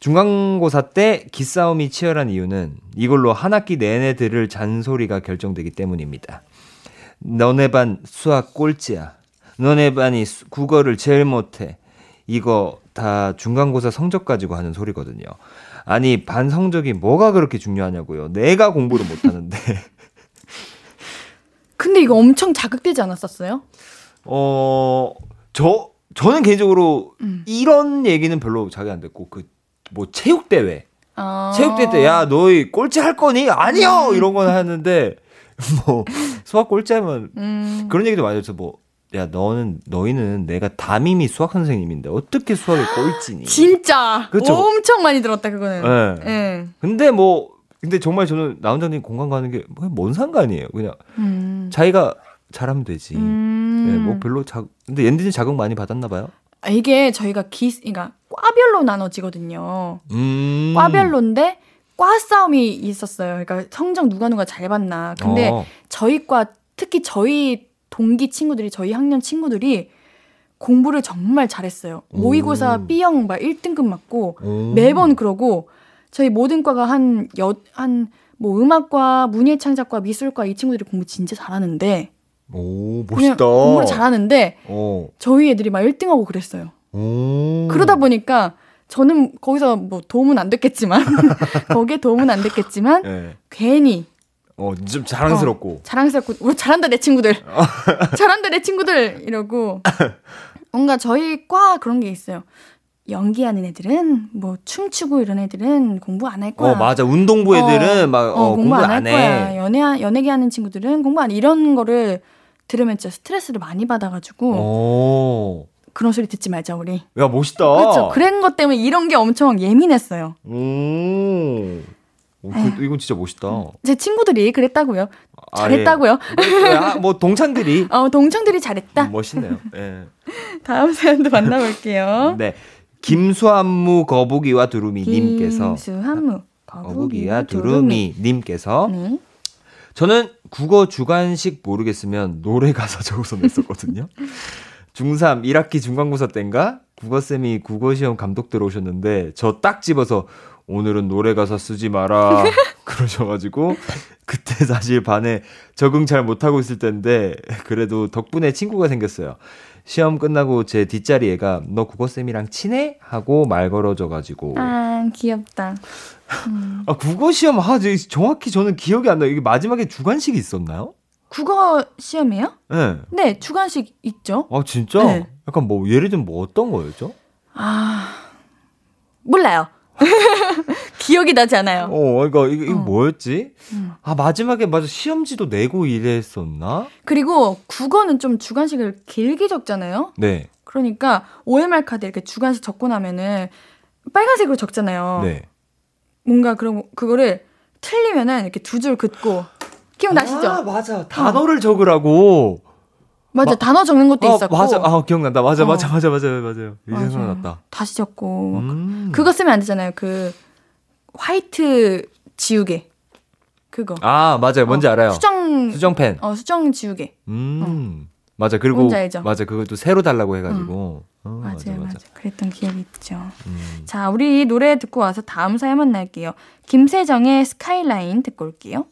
중간고사 때 기싸움이 치열한 이유는 이걸로 한 학기 내내 들을 잔소리가 결정되기 때문입니다. 너네 반 수학 꼴찌야. 너네 반이 수- 국어를 제일 못해. 이거 다 중간고사 성적 가지고 하는 소리거든요. 아니, 반 성적이 뭐가 그렇게 중요하냐고요. 내가 공부를 못하는데. 근데 이거 엄청 자극되지 않았었어요? 어, 저, 저는 개인적으로 음. 이런 얘기는 별로 자기 안 됐고, 그, 뭐, 체육 대회. 아. 체육 대회 때, 야, 너희 꼴찌 할 거니? 음. 아니요! 이런 건 하는데, 뭐, 수학 꼴찌 하면, 음. 그런 얘기도 많이 했어. 뭐, 야, 너는, 너희는 내가 담임이 수학 선생님인데, 어떻게 수학을 꼴찌니? 진짜 그쵸? 엄청 많이 들었다 그거는. 예. 예. 근데 뭐, 근데 정말 저는 나 혼자님 공감 가는 게, 뭐, 뭔 상관이에요. 그냥, 음. 자기가 잘하면 되지. 음. 예, 뭐 별로 자, 근데 옌디는 자극 많이 받았나 봐요? 아, 이게 저희가 기, 그러니까 과별로 나눠지거든요. 음. 과별로인데 과 싸움이 있었어요. 그러니까 성적 누가 누가 잘 봤나. 근데 어. 저희 과 특히 저희 동기 친구들이 저희 학년 친구들이 공부를 정말 잘했어요. 오. 모의고사 B형 막 1등급 맞고 오. 매번 그러고 저희 모든 과가 한여한뭐 음악과 문예창작과 미술과 이 친구들이 공부 진짜 잘하는데 오, 멋있다. 공부를 잘하는데 어. 저희 애들이 막 1등하고 그랬어요. 오. 그러다 보니까 저는 거기서 뭐 도움은 안 됐겠지만 거기에 도움은 안 됐겠지만 예. 괜히 어, 좀 자랑스럽고. 자랑스럽고 우리 잘한다 내 친구들 잘한다 내 친구들 이러고 뭔가 저희 과 그런 게 있어요. 연기하는 애들은 뭐 춤추고 이런 애들은 공부 안 할 거야. 어, 맞아. 운동부 애들은 막 어, 공부 안안할 해. 거야. 연애 연예계 하는 친구들은 공부 안 해. 이런 거를 들으면 진짜 스트레스를 많이 받아가지고 오. 그런 소리 듣지 말자 우리. 야, 멋있다. 그렇죠. 그런 것 때문에 이런 게 엄청 예민했어요. 오. 오, 그, 이건 진짜 멋있다. 제 친구들이 그랬다고요. 아, 잘했다고요. 예. 아, 뭐 동창들이 어, 동창들이 잘했다. 음, 멋있네요. 예. 다음 사연도 만나볼게요. 네. 김수한무 거북이와 두루미 님께서 김수한무 거북이와 두루미 님께서 네. 저는 국어 주관식 모르겠으면 노래 가사 적어서 냈었거든요. 중3 1학기 중간고사 땐가 국어쌤이 국어시험 감독 들어오셨는데 저 딱 집어서 오늘은 노래 가사 쓰지 마라 그러셔가지고 그때 사실 반에 적응 잘 못하고 있을 텐데 그래도 덕분에 친구가 생겼어요. 시험 끝나고 제 뒷자리 애가 너 국어쌤이랑 친해? 하고 말 걸어줘가지고 아 귀엽다. 아 국어 시험 아 저- 정확히 저는 기억이 안 나요. 이게 마지막에 주관식이 있었나요? 국어 시험이에요? 네. 네, 주관식 있죠. 아 진짜? 네. 약간 뭐 예를 들면 뭐 어떤 거였죠? 아 몰라요. 기억이 나지 않아요. 어, 그러니까 이거, 이거 어. 뭐였지? 음. 아 마지막에 맞아 시험지도 내고 이랬었나? 그리고 국어는 좀 주관식을 길게 적잖아요. 네, 그러니까 OMR 카드 이렇게 주관식 적고 나면은 빨간색으로 적잖아요. 네. 뭔가 그런 그거를 틀리면은 이렇게 두 줄 긋고 기억나시죠? 아 맞아 단어를 적으라고. 맞아 마- 단어 적는 것도 아, 있었고 맞아, 아 기억난다. 맞아, 어. 맞아, 맞아, 맞아, 맞아요. 이제 맞아. 생각났다. 다시 적고 음. 그거 쓰면 안 되잖아요. 그 화이트 지우개 그거 아 맞아요, 뭔지 어, 알아요. 수정 수정펜. 어 수정 지우개 음. 맞아. 그리고? 맞아. 그것도 새로 달라고 해가지고. 어, 맞아요, 맞아, 맞아, 맞아. 그랬던 기억이 있죠. 음. 자, 우리 노래 듣고 와서 다음 사연 만날게요. 김세정의 스카이라인 듣고 올게요.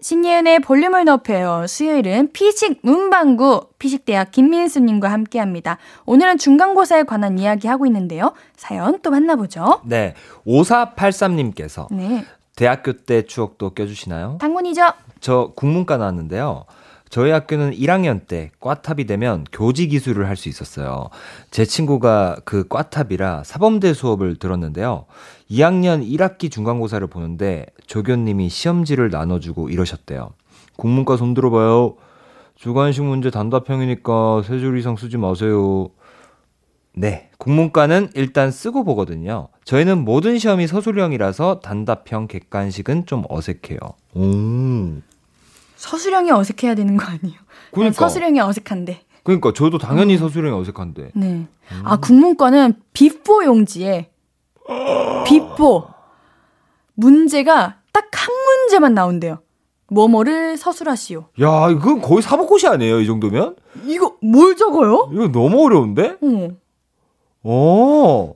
신예은의 볼륨을 높여요. 수요일은 피식 문방구 피식대학 김민수님과 함께합니다. 오늘은 중간고사에 관한 이야기 하고 있는데요. 사연 또 만나보죠. 네. 5483님께서 네, 대학교 때 추억도 껴주시나요? 당근이죠. 저 국문과 나왔는데요. 저희 학교는 1학년 때 꽈탑이 되면 교직 기술을 할수 있었어요. 제 친구가 그 꽈탑이라 사범대 수업을 들었는데요. 2학년 1학기 중간고사를 보는데 조교님이 시험지를 나눠주고 이러셨대요. 국문과 손 들어봐요. 주관식 문제 단답형이니까 세 줄 이상 쓰지 마세요. 네. 국문과는 일단 쓰고 보거든요. 저희는 모든 시험이 서술형이라서 단답형 객관식은 좀 어색해요. 오. 서술형이 어색해야 되는 거 아니에요? 그러니까. 서술형이 어색한데. 그러니까 저도 당연히 서술형이 어색한데. 네. 음. 아, 국문과는 B4 용지에 B4 문제가 딱 한 문제만 나온대요. 뭐뭐를 서술하시오. 야, 이건 거의 사법고시 아니에요, 이 정도면? 이거 뭘 적어요? 이거 너무 어려운데? 어.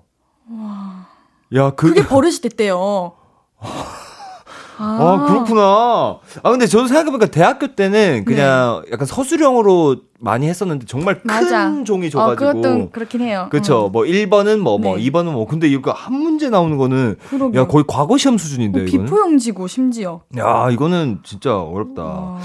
어. 야, 그, 그게 버릇이 됐대요. 아, 그렇구나. 아, 근데 저도 생각해보니까 대학교 때는 그냥 약간 서술형으로 많이 했었는데 정말 큰 네. 맞아. 종이 어, 줘가지고. 그것도 그렇긴 해요. 그쵸. 어. 뭐 1번은 뭐, 뭐, 네. 2번은 뭐. 근데 이거 한 문제 나오는 거는 그러게. 야, 거의 과거 시험 수준인데, 어, 이거는. B4 용지고 심지어. 야, 이거는 진짜 어렵다. 와.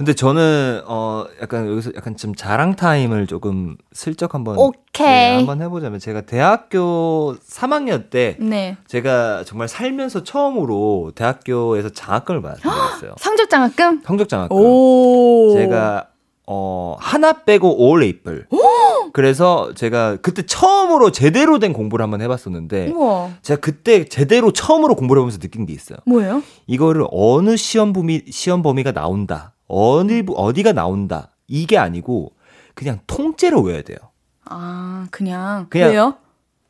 근데 저는 어 약간 여기서 약간 좀 자랑 타임을 조금 슬쩍 한번 오케이. 네, 한번 해보자면 제가 대학교 3학년 때 네. 제가 정말 살면서 처음으로 대학교에서 장학금을 있어요. 성적 장학금? 성적 장학금. 오. 제가 어 하나 빼고 올 에이플. 그래서 제가 그때 처음으로 제대로 된 공부를 한번 해봤었는데 우와. 제가 그때 제대로 처음으로 공부를 해보면서 느낀 게 있어요. 뭐예요? 이거를 어느 시험 범위 시험 범위가 나온다. 어느 부- 어디가 나온다. 이게 아니고 그냥 통째로 외워야 돼요. 아, 그냥. 그냥 왜요?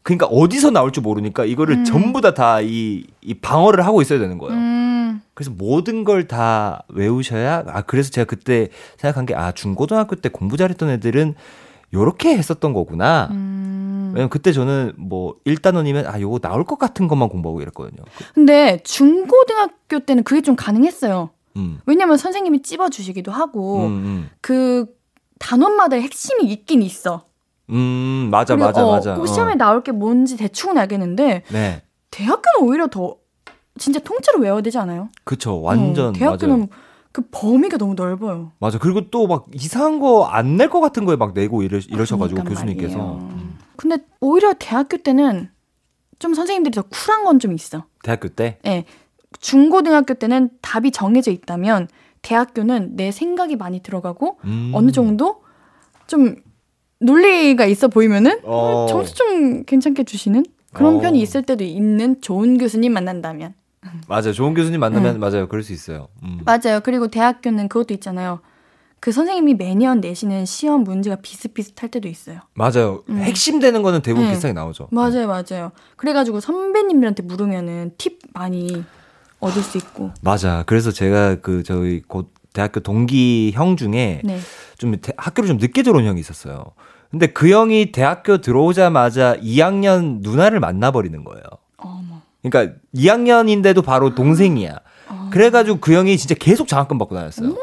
그러니까 어디서 나올 줄 모르니까 이거를 음. 전부 다 다 이 이 방어를 하고 있어야 되는 거예요. 음. 그래서 모든 걸 다 외우셔야 아 그래서 제가 그때 생각한 게 아 중고등학교 때 공부 잘했던 애들은 요렇게 했었던 거구나. 음. 왜냐면 그때 저는 뭐 1단원이면 아 요거 나올 것 같은 것만 공부하고 이랬거든요. 근데 중고등학교 때는 그게 좀 가능했어요. 음. 왜냐면 선생님이 찝어 주시기도 하고, 음, 음. 그 단원마다 핵심이 있긴 있어. 음, 맞아, 맞아, 어, 맞아. 그 어. 시험에 나올 게 뭔지 대충은 알겠는데, 네. 대학교는 오히려 더 진짜 통째로 외워야 되지 않아요? 그쵸, 완전. 어, 대학교는 맞아요. 그 범위가 너무 넓어요. 맞아. 그리고 또 막 이상한 거 안 낼 것 같은 거에 막 내고 이러, 이러셔가지고 그러니까 교수님께서. 음. 근데 오히려 대학교 때는 좀 선생님들이 더 쿨한 건 좀 있어. 대학교 때? 예. 중고등학교 때는 답이 정해져 있다면 대학교는 내 생각이 많이 들어가고 음. 어느 정도 좀 논리가 있어 보이면은 어. 점수 좀 괜찮게 주시는 그런 어. 편이 있을 때도 있는 좋은 교수님 만난다면 맞아요. 좋은 교수님 만나면 맞아요. 그럴 수 있어요. 음. 맞아요. 그리고 대학교는 그것도 있잖아요. 그 선생님이 매년 내시는 시험 문제가 비슷비슷할 때도 있어요. 맞아요. 음. 핵심 되는 거는 대부분 네. 비슷하게 나오죠. 맞아요, 맞아요. 그래가지고 선배님들한테 물으면은 팁 많이 얻을 수 있고. 맞아. 그래서 제가 그 저희 곧 대학교 동기 형 중에 네. 좀 대- 학교를 좀 늦게 들어온 형이 있었어요. 근데 그 형이 대학교 들어오자마자 2학년 누나를 만나버리는 거예요. 어머. 그러니까 2학년인데도 바로 동생이야. 그래가지고 그 형이 진짜 계속 장학금 받고 다녔어요.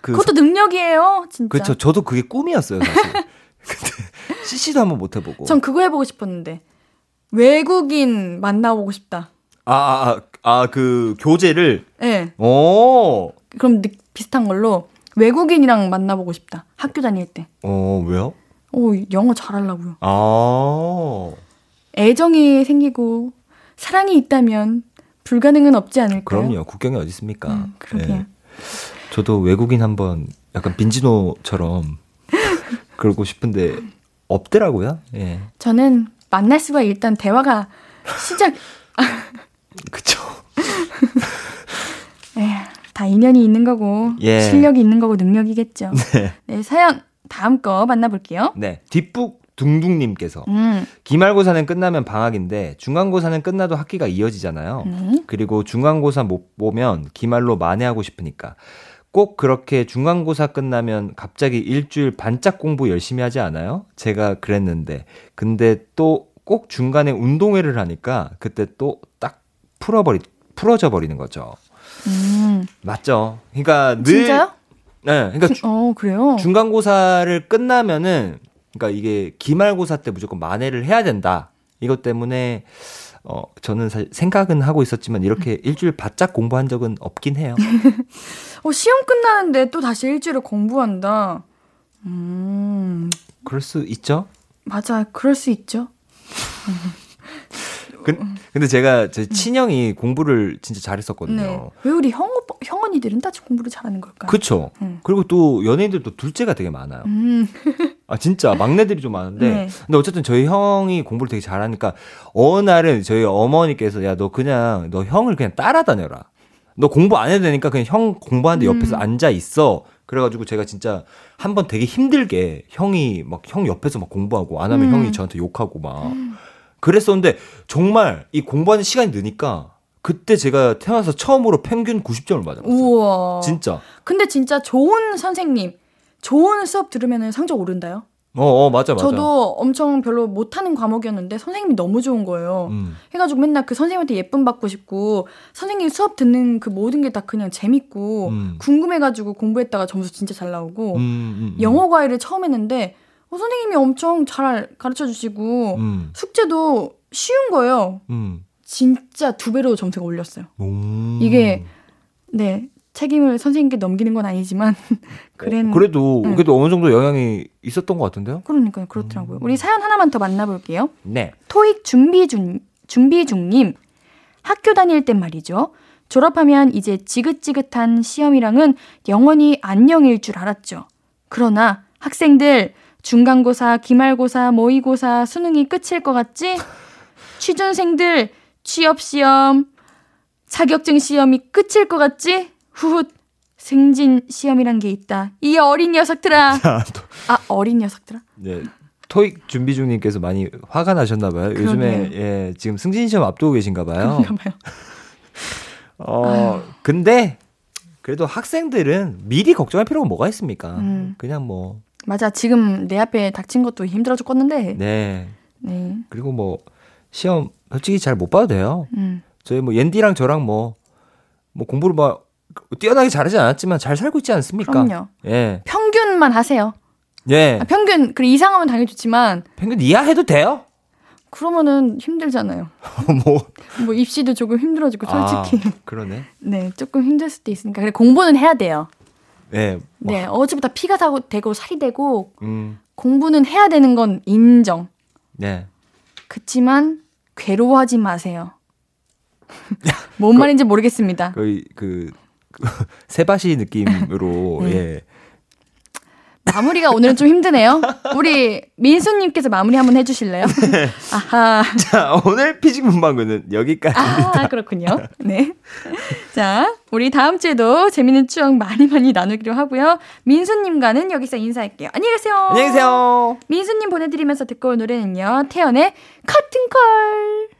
그 그것도 능력이에요, 진짜. 그렇죠. 저도 그게 꿈이었어요, 사실. 근데 CC도 한번 못 해보고. 전 그거 해보고 싶었는데 외국인 만나보고 싶다. 아, 아, 아, 아, 그 교재를. 예. 네. 오, 그럼 느- 비슷한 걸로 외국인이랑 만나보고 싶다. 학교 다닐 때. 어, 왜요? 오, 영어 잘하려고요. 아, 애정이 생기고 사랑이 있다면 불가능은 없지 않을까요? 그럼요. 국경이 어디 있습니까? 음, 그러게요. 예. 저도 외국인 한번 약간 빈지노처럼 그러고 싶은데 없더라고요. 예. 저는 만날 수가 일단 대화가 시작 그쵸. 에휴, 다 인연이 있는 거고 예. 실력이 있는 거고 능력이겠죠. 네. 사연 다음 거 만나볼게요. 네. 뒷북 둥둥님께서 음, 기말고사는 끝나면 방학인데 중간고사는 끝나도 학기가 이어지잖아요. 네. 그리고 중간고사 못 보면 기말로 만회하고 싶으니까 꼭 그렇게 중간고사 끝나면 갑자기 일주일 반짝 공부 열심히 하지 않아요? 제가 그랬는데 근데 또 꼭 중간에 운동회를 하니까 그때 또 딱 풀어버리 풀어져 버리는 거죠. 음, 맞죠? 그러니까 늘 진짜요? 네, 그러니까 주- 어. 중간고사를 끝나면은 그러니까 이게 기말고사 때 무조건 만회를 해야 된다. 이것 때문에 어 저는 사실 생각은 하고 있었지만 이렇게 일주일 바짝 공부한 적은 없긴 해요. 어, 시험 끝나는데 또 다시 일주일을 공부한다. 음, 그럴 수 있죠. 맞아, 그럴 수 있죠. 그, 근데 제가 제 친형이 공부를 진짜 잘했었거든요. 네. 왜 우리 형 형 언니들은 다 공부를 잘하는 걸까요? 그쵸. 음. 그리고 또 연예인들도 둘째가 되게 많아요. 음, 아 진짜 막내들이 좀 많은데 네. 근데 어쨌든 저희 형이 공부를 되게 잘하니까 어느 날은 저희 어머니께서 야 너 그냥 너 형을 그냥 따라다녀라 너 공부 안 해도 되니까 그냥 형 공부하는데 옆에서 음. 앉아 있어 그래가지고 제가 진짜 한 번 되게 힘들게 형이 막 형 옆에서 막 공부하고 안 하면 음. 형이 저한테 욕하고 막 그랬었는데 정말 이 공부하는 시간이 느니까 그때 제가 태어나서 처음으로 평균 90점을 맞았어요. 우와. 진짜. 근데 진짜 좋은 선생님, 좋은 수업 들으면 성적 오른다요? 어, 어 맞아 맞아. 저도 엄청 별로 못하는 과목이었는데 선생님이 너무 좋은 거예요. 음. 해가지고 맨날 그 선생님한테 예쁨 받고 싶고 선생님 수업 듣는 그 모든 게 다 그냥 재밌고 음. 궁금해가지고 공부했다가 점수 진짜 잘 나오고 음, 음, 음. 영어 과외를 처음 했는데 어, 선생님이 엄청 잘 가르쳐 주시고 음. 숙제도 쉬운 거예요. 음. 진짜 두 배로 점수가 올렸어요. 음. 이게 네 책임을 선생님께 넘기는 건 아니지만 그랬 어, 그래도 음. 그래도 어느 정도 영향이 있었던 것 같은데요? 그러니까요 그렇더라고요. 우리 사연 하나만 더 만나볼게요. 네. 토익 준비 중 준비 중님 학교 다닐 땐 말이죠. 졸업하면 이제 지긋지긋한 시험이랑은 영원히 안녕일 줄 알았죠. 그러나 학생들 중간고사, 기말고사, 모의고사, 수능이 끝일 것 같지? 취준생들 취업시험, 자격증 시험이 끝일 것 같지? 후훗 승진 시험이란 게 있다. 이 어린 녀석들아. 아 어린 녀석들아. 네. 토익 준비 중님께서 많이 화가 나셨나 봐요. 요즘에 그러게요. 예, 지금 승진 시험 앞두고 계신가 봐요. 그런가 봐요. 어, 근데 그래도 학생들은 미리 걱정할 필요가 뭐가 있습니까? 음. 그냥 뭐 맞아. 지금 내 앞에 닥친 것도 힘들어 죽겠는데. 네. 네. 그리고 뭐 시험 솔직히 잘 못 봐도 돼요. 음. 저희 뭐 옌디랑 저랑 뭐, 뭐 공부를 막 뛰어나게 잘하지 않았지만 잘 살고 있지 않습니까? 그럼요. 예. 평균만 하세요. 예. 아, 평균 그래 이상하면 당연히 좋지만 평균 이하해도 돼요? 그러면은 힘들잖아요. 뭐. 뭐 입시도 조금 힘들어지고 솔직히 아, 그러네. 네 조금 힘들 수도 있으니까 그래 공부는 해야 돼요. 예. 뭐, 네 어제부터 피가 사고 되고 살이 되고 음. 공부는 해야 되는 건 인정. 네. 그치만 괴로워하지 마세요. 뭔 말인지 모르겠습니다. 거의 그, 그 세바시 느낌으로 네. 예. 마무리가 오늘은 좀 힘드네요. 우리 민수님께서 마무리 한번 해주실래요? 아하. 자, 오늘 피직 문방구는 여기까지입니다. 아, 그렇군요. 네. 자, 우리 다음 주에도 재밌는 추억 많이 많이 나누기로 하고요. 민수님과는 여기서 인사할게요. 안녕히 계세요. 안녕히 계세요. 민수님 보내드리면서 듣고 올 노래는요. 태연의 커튼콜.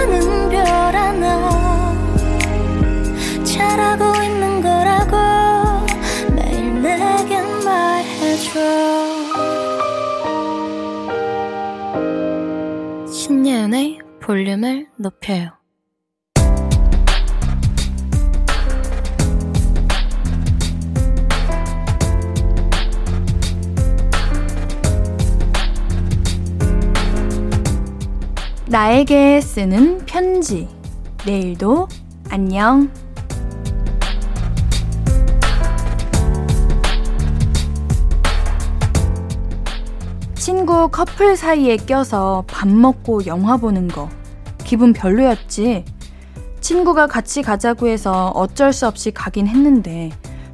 볼륨을 높여요. 나에게 쓰는 편지. 내일도 안녕. 친구 커플 사이에 껴서 밥 먹고 영화 보는 거. 기분 별로였지. 친구가 같이 가자고 해서 어쩔 수 없이 가긴 했는데,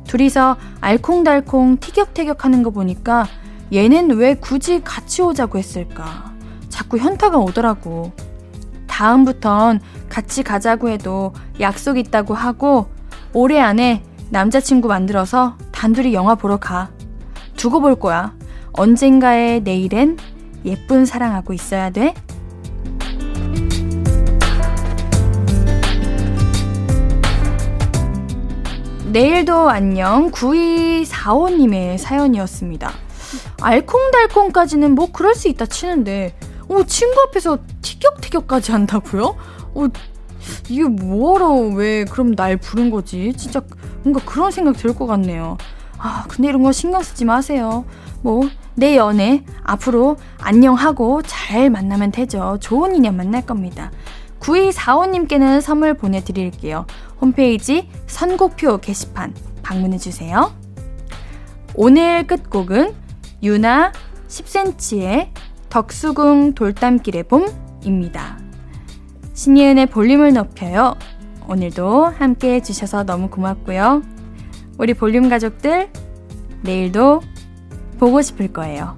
둘이서 알콩달콩 티격태격 하는 거 보니까 얘는 왜 굳이 같이 오자고 했을까? 자꾸 현타가 오더라고. 다음부턴 같이 가자고 해도 약속 있다고 하고 올해 안에 남자친구 만들어서 단둘이 영화 보러 가. 두고 볼 거야. 언젠가의 내일엔 예쁜 사랑하고 있어야 돼. 내일도 안녕 9245님의 사연이었습니다. 알콩달콩까지는 뭐 그럴 수 있다 치는데 어, 친구 앞에서 티격태격까지 한다고요? 어, 이게 뭐하러 왜 그럼 날 부른 거지? 진짜 뭔가 그런 생각 들 것 같네요. 아, 근데 이런 거 신경 쓰지 마세요. 뭐, 내 연애 앞으로 안녕하고 잘 만나면 되죠. 좋은 인연 만날 겁니다. 9245님께는 선물 보내드릴게요. 홈페이지 선곡표 게시판 방문해주세요. 오늘 끝곡은 유나 10cm의 덕수궁 돌담길의 봄입니다. 신예은의 볼륨을 높여요. 오늘도 함께 해주셔서 너무 고맙고요. 우리 볼륨 가족들, 내일도 보고 싶을 거예요.